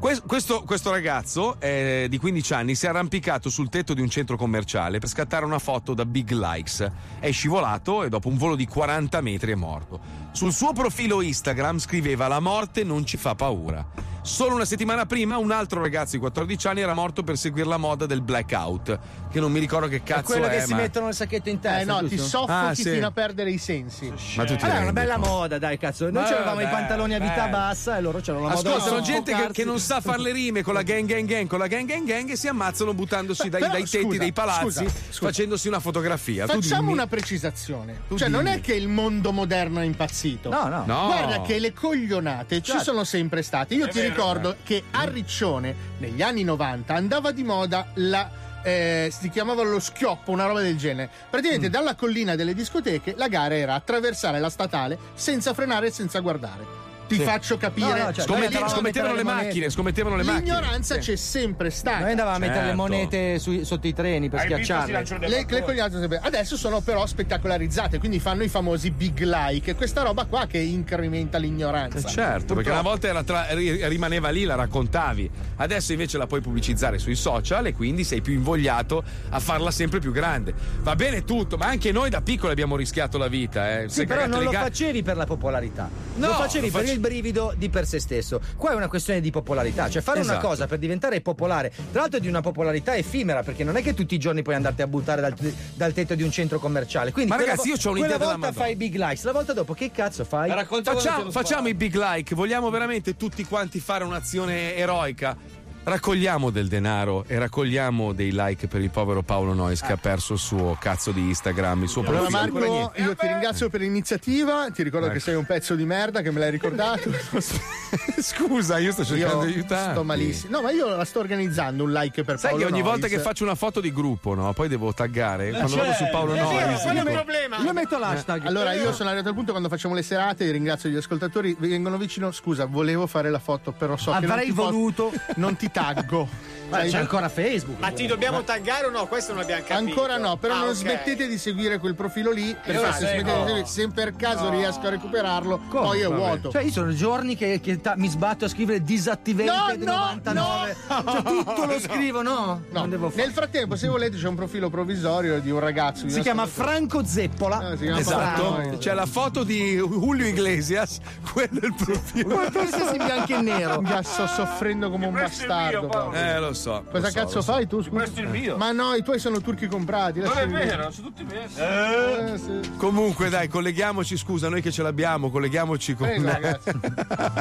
que- Questo, questo ragazzo eh, di 15 anni si è arrampicato sul tetto di un centro commerciale per scattare una foto da Big Likes. È scivolato e dopo un volo di 40 metri è morto. Sul suo profilo Instagram scriveva La morte non ci fa paura. Solo una settimana prima un altro ragazzo di 14 anni era morto per seguire la moda del blackout, che non mi ricordo che È cazzo quello è. che si ma- mettono nel sacchetto in testa. Eh no, ti giusto? soffochi Ah, sì. fino a perdere i sensi. Ma tu ti Allora, è una bella conto? moda, dai, cazzo. Noi Ma c'avevamo i pantaloni a vita bello. bassa e loro c'erano la moda Ascolta, di sono gente che, che non sa fare le rime con la gang gang gang, con la gang gang gang e si ammazzano buttandosi dai, Però, dai tetti scusa, dei palazzi scusa, scusa. facendosi una fotografia. Tu Facciamo dimmi. una precisazione. Tu cioè, non dimmi. è che il mondo moderno è impazzito. No, no. No. Guarda che le coglionate ci Certo. sono sempre state. Io ti ricordo che a Riccione, negli anni 90, andava di moda la. eh, si chiamava lo schioppo, una roba del genere. Praticamente Mm. dalla collina delle discoteche la gara era attraversare la statale senza frenare e senza guardare. Ti Sì. faccio capire. No, no, cioè, a scommettevano le le macchine, scommettevano le macchine. L'ignoranza c'è sempre stata. Noi andavamo a mettere le Certo. monete sui- sotto i treni per schiacciarle. Le, le Adesso sono però spettacolarizzate, quindi fanno i famosi big like. Questa roba qua che incrementa l'ignoranza. Eh, certo, perché una volta era tra- ri- rimaneva lì, la raccontavi. Adesso invece la puoi pubblicizzare sui social e quindi sei più invogliato a farla sempre più grande. Va bene tutto, ma anche noi da piccoli abbiamo rischiato la vita. Eh. Sì, però non lo ga- facevi per la popolarità. No, lo facevi lo per il brivido di per sé stesso. Qua è una questione di popolarità, cioè fare una Esatto. cosa per diventare popolare, tra l'altro è di una popolarità effimera, perché non è che tutti i giorni puoi andarti a buttare dal, dal tetto di un centro commerciale. Quindi Ma ragazzi, vo- io c'ho un'idea della volta fai big likes, la volta dopo che cazzo fai? Facciamo, facciamo i big like, vogliamo veramente tutti quanti fare un'azione eroica. Raccogliamo del denaro e raccogliamo dei like per il povero Paolo Nois che ha perso il suo cazzo di Instagram, il suo Allora profilo. ancora Marco, io ti ringrazio per l'iniziativa, ti ricordo Ecco. che sei un pezzo di merda che me l'hai ricordato. <laughs> Scusa, io sto cercando Io di aiutarti. Sto malissimo. No, ma io la sto organizzando un like per Sai Paolo che ogni volta Nois. che faccio una foto di gruppo, no? Poi devo taggare. Quando Cioè, vado su Paolo è vero, Nois. quello è il problema. Io metto l'hashtag. Allora, io sono arrivato al punto quando facciamo le serate, ringrazio gli ascoltatori, vengono vicino, scusa, volevo fare la foto, però so che non Avrei ti posso- voluto. non ti taggo. <laughs> Ma c'è ancora Facebook. Ma ti dobbiamo taggare o no? Questo non abbiamo capito. Ancora no, però Ah, non ok. smettete di seguire quel profilo lì. Perché se, di seguire- se per caso No. riesco a recuperarlo, Come? poi è Vabbè. vuoto. Cioè, io sono giorni che, che ta- mi sbatto a scrivere disattivate No, no, 99. no. Cioè, tutto lo No. scrivo, no? No. Nel frattempo, se volete, c'è un profilo provvisorio di un ragazzo. di Si chiama storia- Franco Zeppola. Eh, si chiama Esatto, Paolo. c'è la foto di Julio Iglesias, <laughs> quello è il profilo. Quanto sei in bianco e nero? Minchia, sto soffrendo come un bastardo. Paolo. Eh, lo so. Cosa lo so, cazzo lo so. fai tu? Scusa? Questo è il mio. Ma no, i tuoi sono turchi comprati. Non è vero, sono tutti messi. Eh, sì. Comunque, dai, colleghiamoci. Scusa, noi che ce l'abbiamo, colleghiamoci con. Prego, <laughs> ragazzi.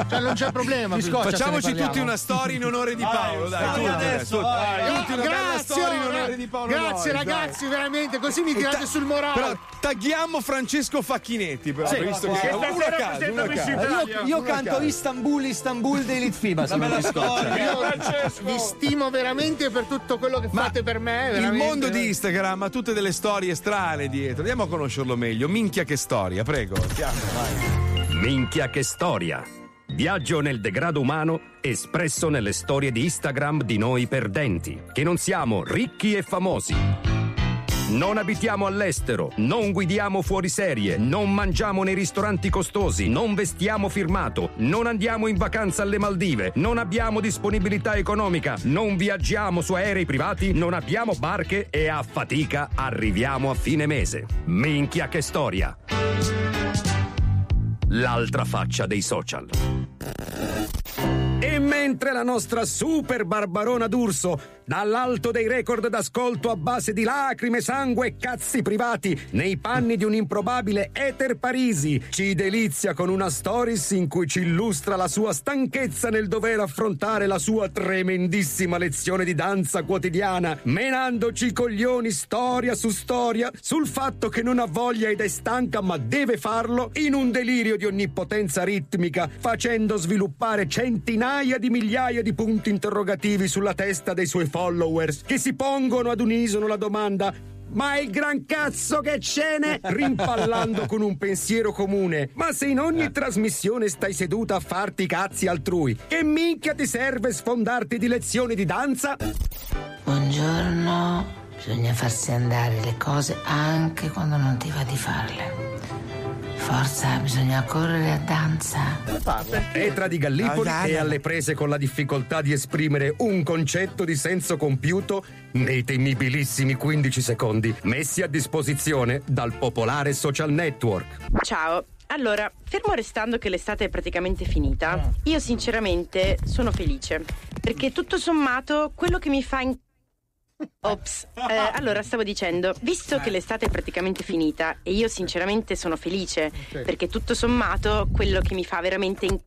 Cioè, non c'è problema. Scoccia Facciamoci tutti una storia in onore di Paolo, dai, vai tutti adesso, vai. Tutti una storia in onore di Paolo Grazie dai. ragazzi, veramente, così mi tirate ta- sul morale. Però tagghiamo Francesco Facchinetti, però, Sì. visto che Che uno a stasera caso, uno a presenta caso. Miss Italia. Io, io canto caso. Istanbul, Istanbul dei Litfiba. Se non ti scoccia. Francesco. vi stimo veramente per tutto quello che Ma fate per me. Il veramente. mondo di Instagram ha tutte delle storie strane dietro. Andiamo a conoscerlo meglio. Minchia che storia, prego. Andiamo, vai. Minchia che storia. Viaggio nel degrado umano espresso nelle storie di Instagram di noi perdenti, che non siamo ricchi e famosi. Non abitiamo all'estero, non guidiamo fuori serie, non mangiamo nei ristoranti costosi, non vestiamo firmato, non andiamo in vacanza alle Maldive, non abbiamo disponibilità economica, non viaggiamo su aerei privati, non abbiamo barche e a fatica arriviamo a fine mese. Minchia che storia! L'altra faccia dei social. E mentre la nostra super barbarona d'urso, dall'alto dei record d'ascolto a base di lacrime, sangue e cazzi privati, nei panni di un improbabile Ether Parisi, ci delizia con una stories in cui ci illustra la sua stanchezza nel dover affrontare la sua tremendissima lezione di danza quotidiana, menandoci i coglioni storia su storia sul fatto che non ha voglia ed è stanca ma deve farlo in un delirio di onnipotenza ritmica, facendo sviluppare centinaia di migliaia di punti interrogativi sulla testa dei suoi followers che si pongono ad unisono la domanda ma il gran cazzo che ce n'è? <laughs> Rimpallando con un pensiero comune. Ma se in ogni trasmissione stai seduta a farti i cazzi altrui, che minchia ti serve sfondarti di lezioni di danza? Buongiorno, bisogna farsi andare le cose anche quando non ti va di farle. Forza, bisogna correre a danza. Etra di Gallipoli Ah, è alle prese con la difficoltà di esprimere un concetto di senso compiuto nei temibilissimi 15 secondi messi a disposizione dal popolare social network. Ciao. Allora, fermo restando che l'estate è praticamente finita, io sinceramente sono felice. Perché tutto sommato, quello che mi fa in... Ops, Eh, allora stavo dicendo, visto che l'estate è praticamente finita e io sinceramente sono felice, perché tutto sommato quello che mi fa veramente in...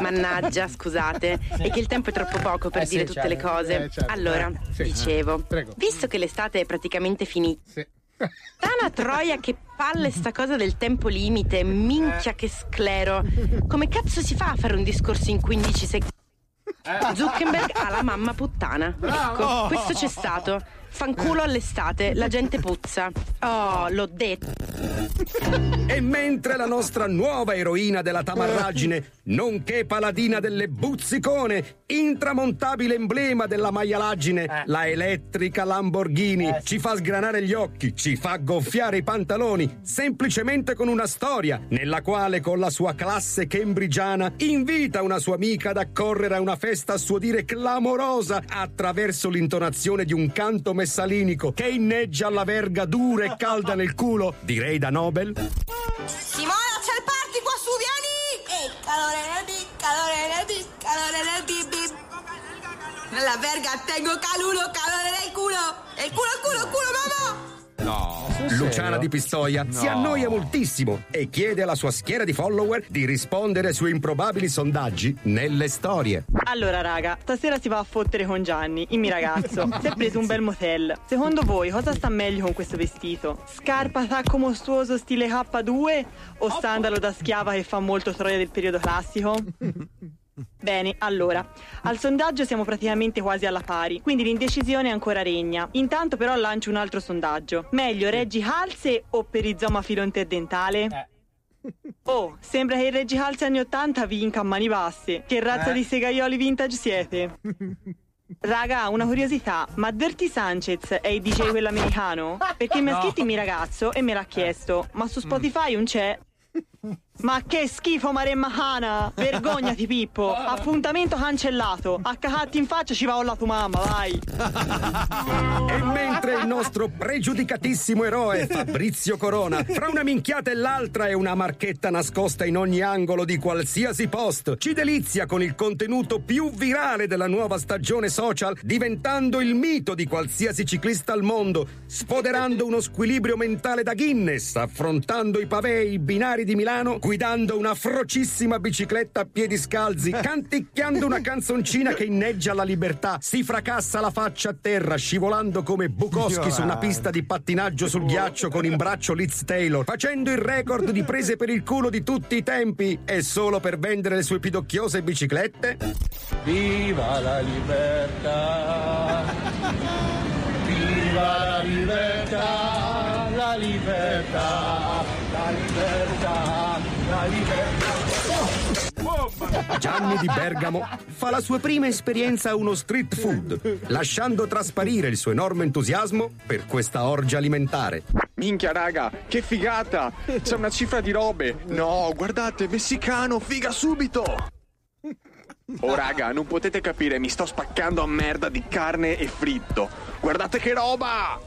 Mannaggia, scusate, è che il tempo è troppo poco per Eh sì, dire tutte certo. le cose. Eh, certo. Allora, Eh, sì. dicevo, Prego. visto che l'estate è praticamente finita, Tana troia, che palle sta cosa del tempo limite, minchia che sclero. Come cazzo si fa a fare un discorso in 15 secondi? Zuckerberg ha la mamma puttana. Ecco, questo c'è stato. Fanculo all'estate, la gente puzza. Oh, l'ho detto. E mentre la nostra nuova eroina della tamarragine, nonché paladina delle buzzicone, intramontabile emblema della maialaggine, la elettrica Lamborghini, ci fa sgranare gli occhi, ci fa gonfiare i pantaloni, semplicemente con una storia, nella quale con la sua classe cambridgiana invita una sua amica ad accorrere a una festa a suo dire clamorosa attraverso l'intonazione di un canto messalinico che inneggia alla verga dura e calda nel culo, direi da Nobel. Simona, c'è il party qua su, vieni! calore nel calore nel calore nel bip. Nella verga tengo calulo, calore nel culo. E il culo, culo, culo. Luciana di Pistoia si No. annoia moltissimo e chiede alla sua schiera di follower di rispondere ai suoi improbabili sondaggi nelle storie. Allora, raga, stasera si va a fottere con Gianni, il mio ragazzo. <laughs> Si è preso un bel motel. Secondo voi cosa sta meglio con questo vestito? Scarpa tacco mostruoso stile K2 o sandalo da schiava che fa molto storia del periodo classico? <laughs> Bene, allora, al sondaggio siamo praticamente quasi alla pari, quindi l'indecisione ancora regna. Intanto però lancio un altro sondaggio. Meglio Reggi Halse o perizoma filo interdentale? Oh, sembra che il Reggi Halse anni 80 vinca a mani basse. Che razza Eh. di segaioli vintage siete? Raga, una curiosità, ma Dirty Sanchez è il DJ quello americano? Perché mi ha No. scritto il mio ragazzo e me l'ha chiesto, ma su Spotify non c'è. Ma che schifo Maremma Hana! Vergognati Pippo! <laughs> Appuntamento cancellato! A cacatti in faccia ci va olla tua mamma, vai! E mentre il nostro pregiudicatissimo eroe Fabrizio Corona, fra una minchiata e l'altra e una marchetta nascosta in ogni angolo di qualsiasi post, ci delizia con il contenuto più virale della nuova stagione social, diventando il mito di qualsiasi ciclista al mondo, sfoderando uno squilibrio mentale da Guinness, affrontando i pavei, i binari di Milano, guidando una frocissima bicicletta a piedi scalzi, <laughs> canticchiando una canzoncina che inneggia la libertà, si fracassa la faccia a terra, scivolando come Bukowski su una pista di pattinaggio sul ghiaccio con in braccio Liz Taylor, facendo il record di prese per il culo di tutti i tempi e solo per vendere le sue pidocchiose biciclette? Viva la libertà! Viva la libertà! La libertà! La libertà! Gianni di Bergamo fa la sua prima esperienza a uno street food, lasciando trasparire il suo enorme entusiasmo per questa orgia alimentare. Minchia raga, che figata! C'è una cifra di robe! No, guardate, messicano, figa subito! Oh raga, non potete capire, mi sto spaccando a merda di carne e fritto! Guardate che roba!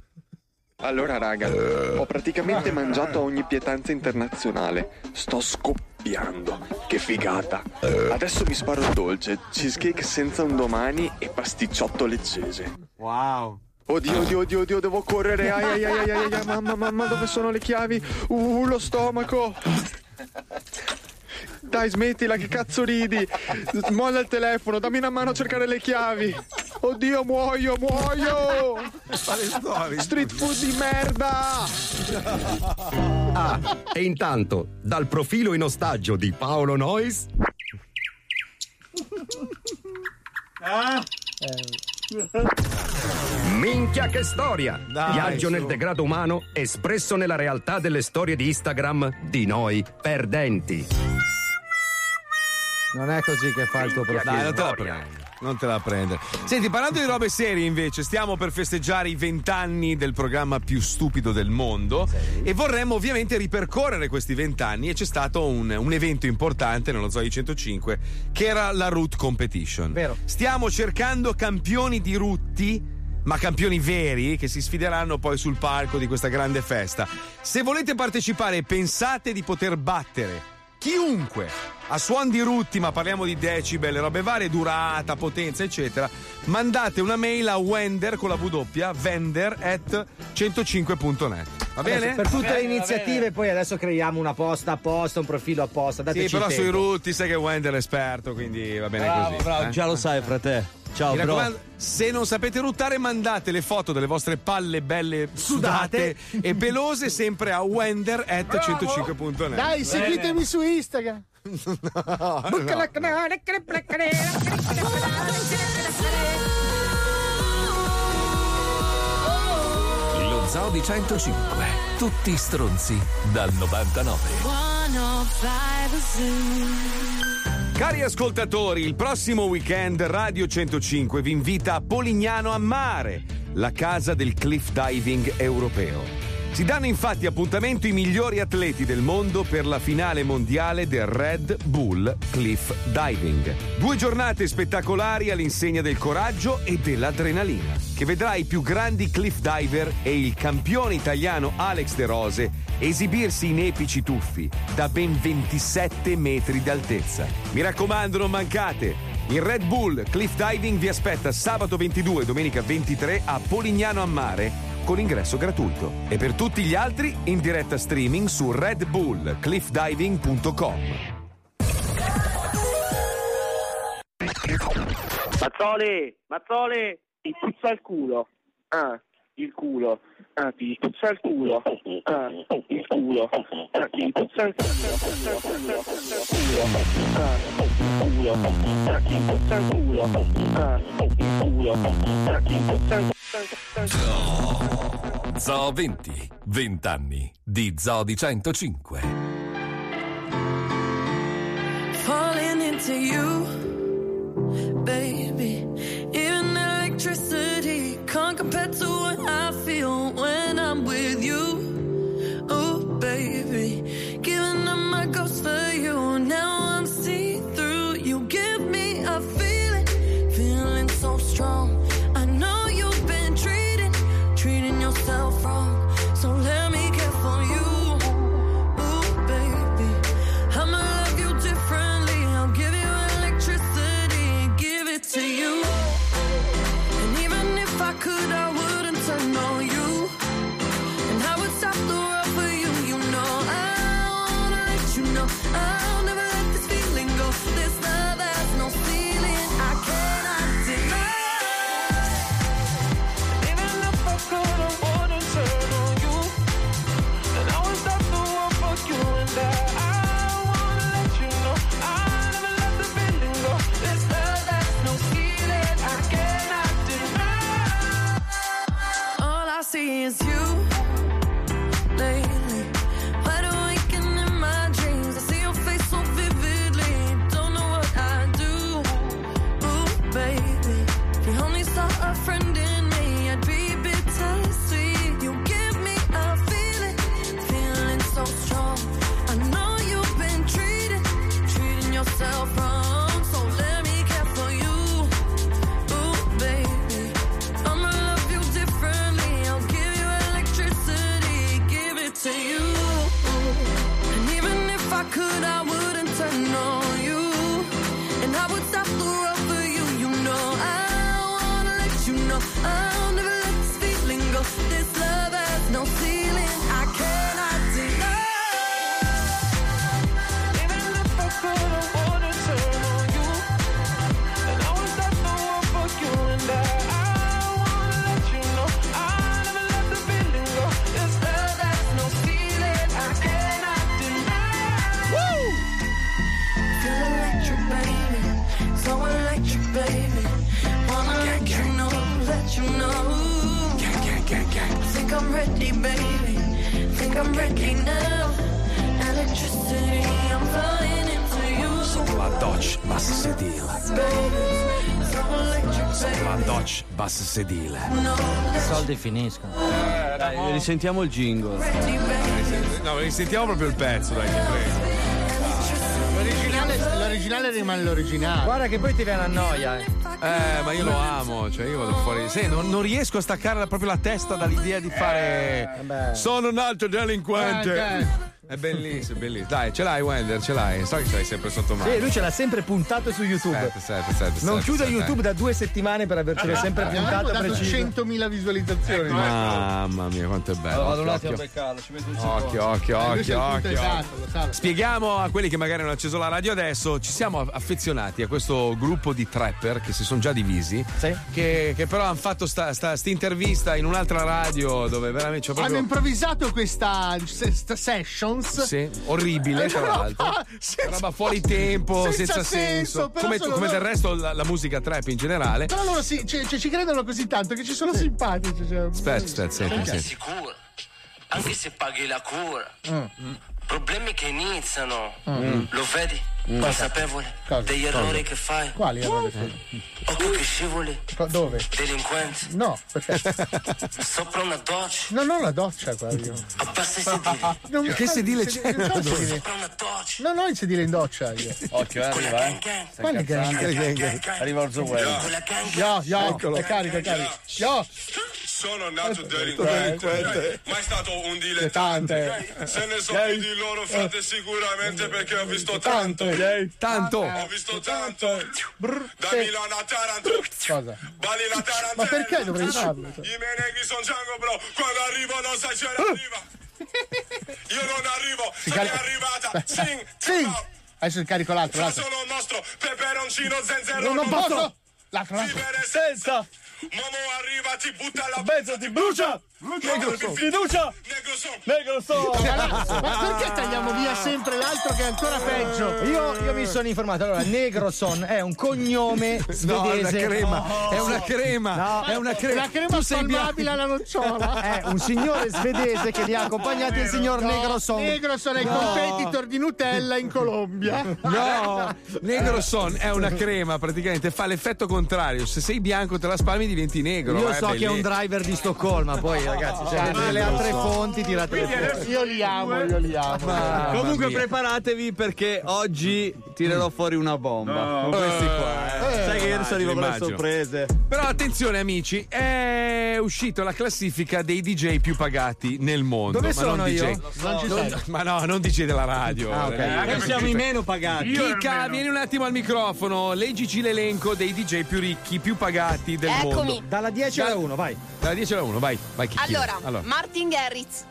Allora raga, ho praticamente mangiato ogni pietanza internazionale. Sto scoppiando. Che figata. Adesso mi sparo il dolce, cheesecake senza un domani e pasticciotto leccese. Wow. Oddio, oddio, oddio, oddio, devo correre. Ai, ai, ai, ai, ai, ai, mamma, mamma, dove sono le chiavi? Uh, lo stomaco. Dai, smettila, che cazzo ridi? Molla il telefono, dammi una mano a cercare le chiavi. Oddio, muoio, muoio. Street food di merda. Ah, e intanto, dal profilo in ostaggio di Paolo Nois, Minchia che storia! Dai, Viaggio su. nel degrado umano espresso nella realtà delle storie di Instagram di noi perdenti. Non è così che fa il tuo profilo. Dai, non te la prendere. Senti, parlando di robe serie, invece, stiamo per festeggiare i vent'anni del programma più stupido del mondo e vorremmo ovviamente ripercorrere questi vent'anni e c'è stato un, un evento importante nello Zoe 105 che era la Root Competition. Vero. Stiamo cercando campioni di rutti ma campioni veri che si sfideranno poi sul palco di questa grande festa. Se volete partecipare, pensate di poter battere chiunque a suon di rutti, ma parliamo di decibel, robe varie, durata, potenza, eccetera. Mandate una mail a wender con la W, vender at 105.net. Va Adesso, bene? per tutte Va le bene, va iniziative, poi adesso creiamo una posta apposta, un profilo apposta. Dateci Sì, però sui rutti sai che Wender è esperto, quindi va bene Bravo, così. bravo, eh? già lo sai, frate. Ciao, Mi bro. raccomando, se non sapete ruttare, mandate le foto delle vostre palle belle sudate, e pelose sempre a wender at 105.net. Dai, seguitemi su Instagram. Lo Zoo di 105. Tutti stronzi dal 99. Cari ascoltatori, il prossimo weekend Radio 105 vi invita a Polignano a Mare, la casa del cliff diving europeo. Si danno infatti appuntamento i migliori atleti del mondo per la finale mondiale del Red Bull Cliff Diving. Due giornate spettacolari all'insegna del coraggio e dell'adrenalina, che vedrà i più grandi cliff diver e il campione italiano Alex De Rose esibirsi in epici tuffi da ben 27 metri d'altezza. Mi raccomando, non mancate! Il Red Bull Cliff Diving vi aspetta sabato 22 e domenica 23 a Polignano a Mare con ingresso gratuito. E per tutti gli altri in diretta streaming su redbullcliffdiving.com. Mazzoli, Mazzoli, ti puzza il culo. Ah, il culo. Ah, ti puzza il culo. Ah, il culo. Ah, ti puzza il culo. Ah, il culo. Ah, ti puzza il culo. Ah, il culo. Ah, ti puzza il Zoo. Zoo 20. 20 anni di Zoo di 105. falling into you, baby. Sedile. La. Dodge bassa sedile. I soldi finiscono. Dai, risentiamo il jingle. No, risentiamo proprio il pezzo, dai, ti prego. L'originale, l'originale rimane l'originale. Guarda che poi ti viene a noia, eh. Eh, ma io lo amo, cioè io vado fuori. Sì, non, non riesco a staccare proprio la testa dall'idea di fare. beh. Sono un altro delinquente. Eh, È bellissimo, bellissimo. Dai, ce l'hai, Wender, ce l'hai. So che ce l'hai sempre sotto mano. Sì, lui ce l'ha sempre puntato su YouTube. Aspetta, aspetta, aspetta, non aspetta, chiude aspetta. YouTube da due settimane per avercelo sempre puntato dato preciso. 100.000 visualizzazioni. Mamma mia, quanto è bello. Vado un Occhio, attimo a occhio. beccarlo, ci metto un Occhio, secondo. occhio, Eh, occhio, il punto occhio. esatto. Spieghiamo a quelli che magari hanno acceso la radio adesso, ci siamo affezionati a questo gruppo di trapper che si sono già divisi, che, che però hanno fatto sta, sta, sta intervista in un'altra radio dove veramente c'è Hanno proprio... improvvisato questa questa sessions. Sì, orribile tra l'altro. <laughs> Senza- Roba fuori tempo, senza, senza senso, però Come, sono come del resto la, la musica trap in generale. Però loro si- cioè, cioè, ci credono così tanto che ci sono simpatici. Cioè. Aspetta, aspetta, Ti senti. assicuro, anche se paghi la cura. Mm. Problemi che iniziano. Mm. Lo vedi? Mm. Consapevole Cosa? degli Cosa? errori che fai. Quali errori fai? Occhio che scivoli. Co- Dove? Delinquenti. No, perché? <laughs> Sopra una doccia. No, non la doccia qua io. Abbassa i sedili. Non Che sedile c'è? Non so il Dove? sedile. No, no, il sedile in doccia io. Occhio, arriva, eh. Quale gang? Arriva Orzo Guerra. Yo, yo, Eccolo. è carico, è carico. Yo, Sono nato delinquente. delinquente, ma è stato un dilettante. Se ne so più di loro, frate, sicuramente perché ho visto tanto. Tanto. Ho visto tanto. Da. Milano a Taranto. Cosa? Bali la Taranto. Ma perché dovrei farlo? I miei negri sono Django, bro. Quando arrivo non sai c'è arriva. Io non arrivo, Si sei carica- arrivata. Sing, Sì. Adesso carico l'altro, Fa l'altro. solo il nostro peperoncino zenzero. Non, non posso. L'altro, l'altro. Vivere senza. Momo arriva, ti butta la Mezzo ti brucia! Negro. Fiducia! Negro sono. Negro sono! Ma perché tagliamo via sempre l'altro che è ancora peggio? Io, io mi sono informato. Allora, Negroson è un cognome svedese. <laughs> No, è una crema, Oh. è una crema, No. è una crema. La crema spalmabile alla nocciola. <laughs> È un signore svedese che li ha <laughs> accompagnati il signor No, Negroson. Negroson è il No. competitor di Nutella in Colombia. No, Negroson è una crema, praticamente fa l'effetto contrario. Se sei bianco te la spalmi diventi negro. Io eh, so che è un bellissimo. driver di Stoccolma, poi ragazzi, se avete le altre fonti tirate fuori. Io li amo, io li amo. Comunque mia. preparatevi perché oggi tirerò fuori una bomba. Con questi qua. eh. Sai che ieri sono arrivato con le sorprese. Però attenzione amici, è uscita la classifica dei DJ più pagati nel mondo. Dove ma sono non io? DJ. Non ci Non- sei. ma no, non DJ della radio. Ah, ok. Eh, Anche siamo i meno pagati. Chica, vieni un attimo al microfono, leggici l'elenco dei DJ più ricchi, più pagati del Eccomi. mondo. Dalla 10 alla 1, vai. Dalla 10 alla 1, vai, vai. Allora, Martin Garrix,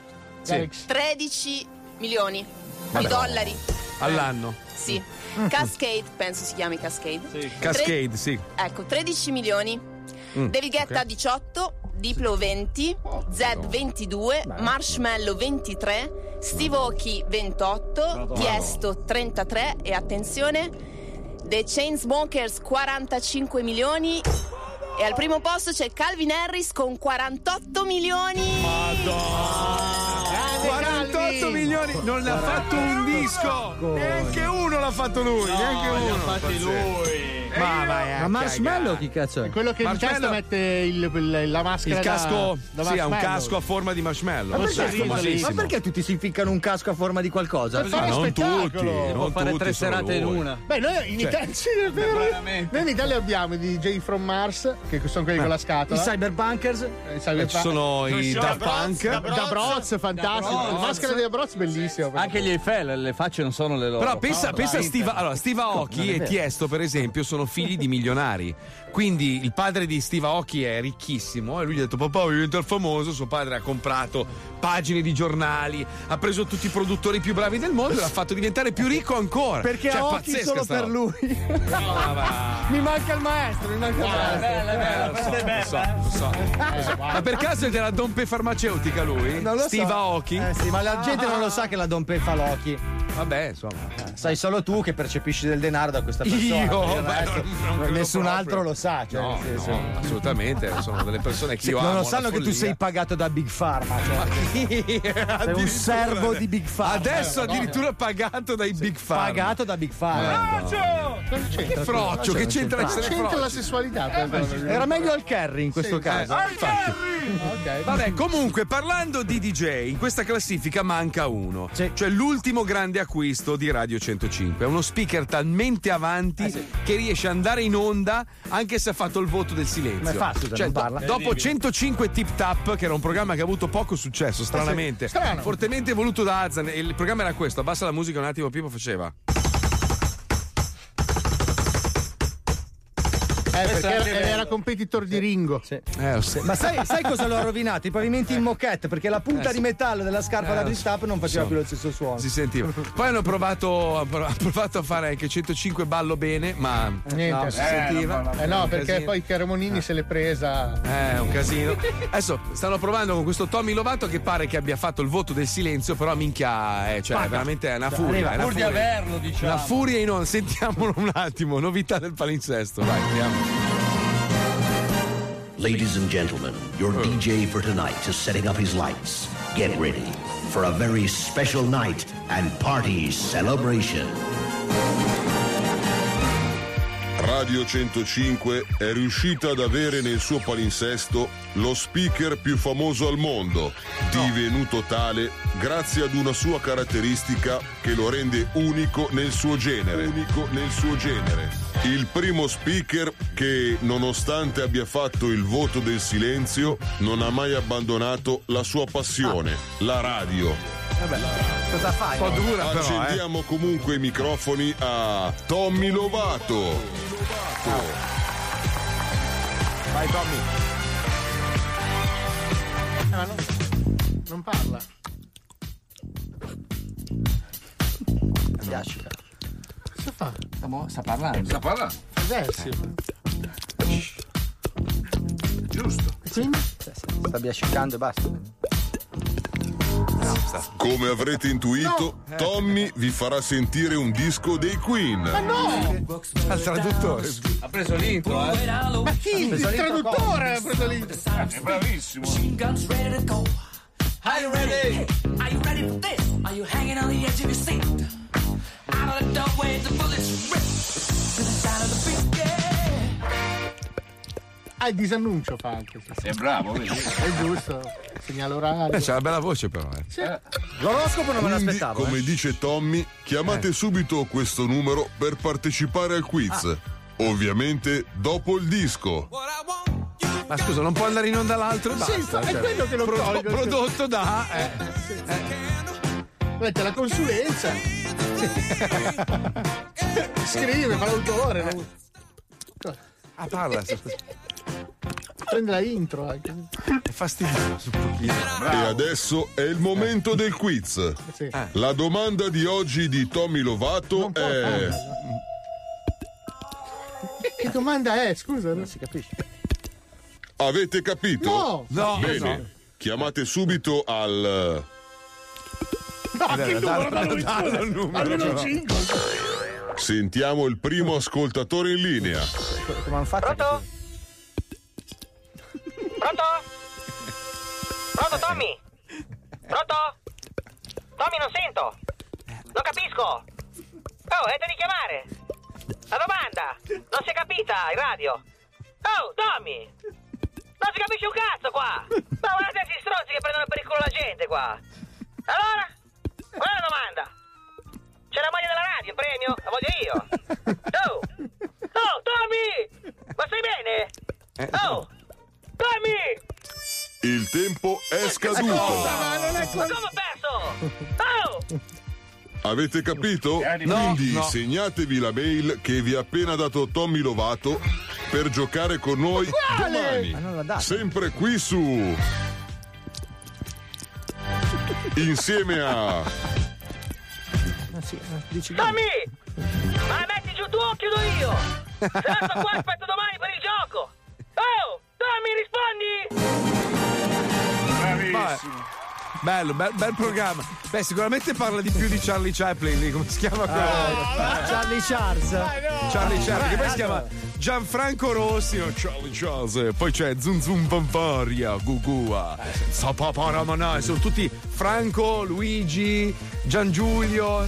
Sì. 13 milioni Vabbè. di dollari. all'anno. Sì. Cascade, penso si chiami Cascade. Cascade, sì. Ecco, 13 milioni. Mm, David Guetta ok. 18, Diplo 20, Zed 22, Marshmallow 23, Steve Aoki 28, Tiesto 33 e attenzione, The Chainsmokers 45 milioni e al primo posto c'è Calvin Harris con 48 milioni. Grande 48 Calvi. milioni, non ne ha fatto un disco. Neanche uno l'ha fatto lui, neanche uno. Fatti lui. Ma vai a Ma Marshmallow chi cazzo è? Quello che in testa mette il- il- la maschera Il casco, da, da sì, ha un casco a forma di marshmallow. Ma perché. Ma perché tutti si ficcano un casco a forma di qualcosa? Per fare Ma non spettacolo. tutti, non fare tutti, tre serate in una. Beh, noi in Cioè, Italia, sì, è vero. veramente. Noi in Italia abbiamo i DJ from Mars, che sono quelli con la I scatola. cyberbunkers? I Eh, cyberpunk. Ci sono i Daft Punk. Da Broz, fantastico. La maschera di Broz, bellissimo. Anche gli Eiffel, le facce non sono le loro. Però pensa, a Steve Aoki e Tiesto, per esempio, sono figli di milionari. Quindi il padre di Steve Aoki è ricchissimo e lui gli ha detto: Papà, voglio diventare famoso. Suo padre ha comprato pagine di giornali, ha preso tutti i produttori più bravi del mondo e l'ha fatto diventare più ricco ancora. Perché cioè, pazzesca solo sta per roba. lui. Mi manca il maestro, mi manca il maestro. Bella, bella, è Lo so, bella. lo so. Ma per caso è della Dompe farmaceutica lui? Non lo Steve so. Aoki? Eh sì, ma la gente non lo sa che la Dompe fa l'occhi. Vabbè, insomma. Sai solo tu che percepisci del denaro da questa persona. Io? Beh, non- non nessun altro lo sa. Cioè, No, nel senso- no, assolutamente. Sono delle persone che Sì, io amo. non lo alla sanno che tu sei pagato da Big Pharma. Cioè, <laughs> sei un servo di Big Pharma. Adesso addirittura pagato dai Big Pharma. Pagato da Big Pharma. Che froccio, che c'entra essere C'entra la froccio? sessualità. Era meglio il Kerry in questo Sì, caso. Eh, infatti. Ok. Vabbè, comunque, parlando di DJ, in questa classifica manca uno. Sì. Cioè l'ultimo grande acquisto di Radio 105. È uno speaker talmente avanti che riesce ad andare in onda anche se ha fatto il voto del silenzio. Come fa, scusa, Cioè, non do- parla? dopo 105 Tip Tap, che era un programma che ha avuto poco successo, stranamente. Strano. Fortemente voluto da Azan. e Il programma era questo: abbassa la musica un attimo, Pippo faceva. Eh, perché era competitor di Ringo. Eh, lo so. Ma sai, sai cosa lo ha rovinato? I pavimenti in moquette, perché la punta Eh, di sì. metallo della scarpa Eh, da lo ristap non faceva so. più lo stesso suono. Si sentiva. Poi hanno provato, hanno provato a fare anche 105 ballo bene, ma Niente. no, si sentiva. Eh no, Un perché casino. poi Cremonini se l'è presa. Eh, un casino. Adesso stanno provando con questo Tommy Lovato che pare che abbia fatto il voto del silenzio, però minchia, eh, cioè, veramente è una furia. È una Pur di furia. averlo, diciamo. Una furia in onda. Sentiamolo un attimo, novità del palinsesto. Vai, andiamo. Ladies and gentlemen, your DJ for tonight is setting up his lights. Get ready for a very special night and party celebration. Radio 105 è riuscita ad avere nel suo palinsesto lo speaker più famoso al mondo, divenuto tale grazie ad una sua caratteristica che lo rende unico nel suo genere. Unico nel suo genere. Il primo speaker che, nonostante abbia fatto il voto del silenzio, non ha mai abbandonato la sua passione, la radio. Vabbè, cosa fai? Un po' dura però, eh. Accendiamo comunque i microfoni a Tommy Lovato. Vai Tommy. Eh, non, parla. Piace. Cosa fa? Sta parlando. Sta parlando. Versi. Giusto. Quindi? Sta biascicando e basta. Come avrete intuito, Tommy vi farà sentire un disco dei Queen. Ma no! Al traduttore. Ha preso l'intro, eh. Ma chi? Il traduttore ha preso l'intro. È bravissimo. Are you ready? Are you ready for this? Are you hanging on the edge of your seat? Ah, il disannuncio fa anche. Sì, sì. È bravo, vedi? È giusto. Segnale orario. Eh, c'ha una bella voce però, eh. Sì. L'oroscopo non me Quindi, l'aspettavo. come eh. dice Tommy, chiamate subito questo numero per partecipare al quiz. Ovviamente dopo il disco. Ma scusa, non può andare in onda l'altro e Sì, basta. è cioè, quello che lo pro- tolgo. Prodotto da. Eh. Mette la consulenza. <laughs> Scrive, fa l'autore. non- Ah, parla. Prende la intro anche. È fastidioso un pochino. E adesso è il momento del quiz. Sì. La domanda di oggi di Tommy Lovato è: Che, che domanda è? Scusa, non si capisce. Avete capito? No! No, Bene, no. chiamate subito al No, che numero? dallo- Dallo il il numero, Almeno però. cinque. Sentiamo il primo ascoltatore in linea. Come hanno fatto? Pronto? Pronto? Pronto Tommy? Pronto? Tommy non sento. Non capisco. Oh, è da richiamare. La domanda. Non si è capita in radio. Oh, Tommy. Non si capisce un cazzo qua. Ma guardate questi stronzi che prendono per il culo la gente qua. Allora? Qual è la domanda? C'è la maglia della radio in premio? La voglio io. Oh! Oh, Tommy! Ma stai bene? Oh! Tommy! Il tempo è scaduto. Ma non è Ma come ho perso? Oh! Avete capito? No, Quindi no. segnatevi la mail che vi ha appena dato Tommy Lovato per giocare con noi Quale? Domani. Sempre qui su. Insieme a. Ah, eh, Tommy! Ma metti giù tu o chiudo io? Se no sto qua aspetto domani per il gioco! Oh! Tommy, rispondi! Bravissimo. Bello, bel, bel programma. Beh, sicuramente parla di più di Charlie Chaplin, come si chiama quello? Ah, Charlie Charles. Charlie Chaplin, che poi si chiama Gianfranco Rossi, Charlie Charles, e poi c'è Zum Zum Fanfaria, Gugua, Sapaparamanà, sono tutti Franco, Luigi, Gian Giulio.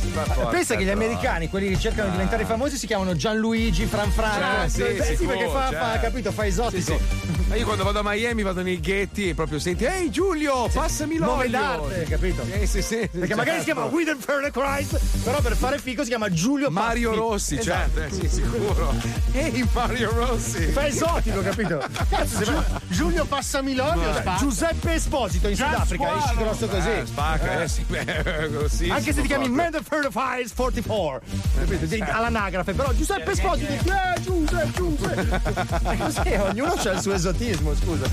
Pensa che gli americani, quelli che cercano di diventare famosi, si chiamano Gianluigi Franfranco. Ah, sì, Eh, sì, sicuro, perché fa, fa, certo. capito, fa Sì, esotico. sì. Ma io quando vado a Miami vado nei ghetti e proprio senti, ehi Giulio, passami l'olio. Nome d'arte, capito? Eh, sì, sì, Perché magari si chiama Whedon Further Christ, però per fare figo si chiama Giulio Mario Paffi. Rossi, Esatto. certo, eh, sì, sicuro. <laughs> Ehi Mario Rossi. Fa esotico, capito? Cazzo, sembra- Giulio Passamilonio spacca. Giuseppe Esposito in Sudafrica, esci grosso così. Eh, spacca, eh, sì, beh, così. Anche se ti chiami Man the Further Fires 44, capito? Sì, All'anagrafe, però Giuseppe Esposito, eh, Giuseppe, Giuseppe. <laughs> È così, ognuno ha il suo esotismo, scusa.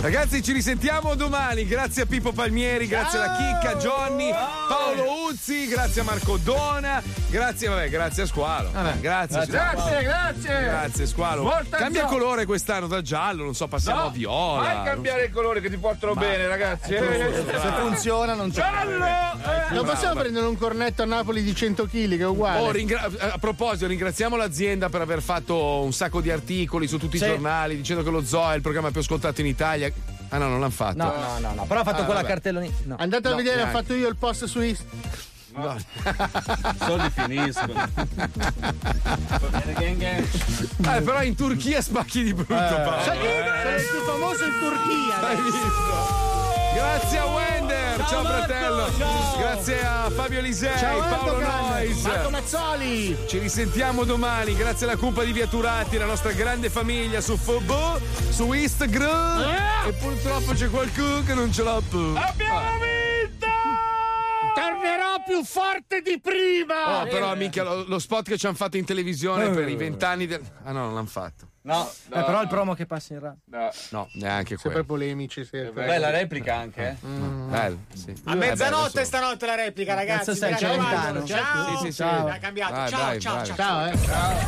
Ragazzi, ci risentiamo domani. Grazie a Pippo Palmieri, grazie alla Chicca, Johnny, Paolo Uzzi, grazie a Marco Dona, grazie, vabbè, grazie a Squalo. Grazie, Grazie, grazie. Grazie, Squalo. Molta Cambia gio- colore quest'anno da giallo, non so, passiamo No, a viola. Fai cambiare il colore che ti portano bene, ragazzi. Se funziona non c'è. Giallo! Eh. Non possiamo prendere un cornetto a Napoli di 100 kg che è uguale. Oh, ringra- a proposito, ringraziamo l'azienda per aver fatto un sacco di articoli su tutti Sì. i giornali dicendo che lo zoo è il programma più ascoltato in Italia. Ah no, non l'hanno fatto. No, no, no, no. Però ha fatto Ah, quella vabbè. cartelloni. No. Andate a No, vedere, ho neanche. fatto io il post su Insta. <laughs> soldi finiscono. Eh, però in Turchia spacchi di brutto, che sono il più famoso in Turchia. Hai visto? Grazie a Wender, ciao, Ciao, Marco, fratello. ciao. Grazie a Fabio Lisei, Ciao Paolo Nois. Marco Mazzoli. Ci risentiamo domani, grazie alla cumpa di Viaturati, la nostra grande famiglia su Fobo, su Instagram. E purtroppo c'è qualcuno che non ce l'ha più. Abbiamo vinto! Tornerò più forte di prima! Oh, però, minchia, lo, lo spot che ci hanno fatto in televisione per i vent'anni del. Ah, no, non l'hanno fatto. No, eh, però il promo che passa in radio. No, neanche Sempre quello. polemici. Sì. Bella replica anche, eh? Bello, sì. A Eh, mezzanotte bello, stanotte la replica, ragazzi. Sei? Ciao. Sì, sì, ciao, ciao, ciao. Ciao, eh.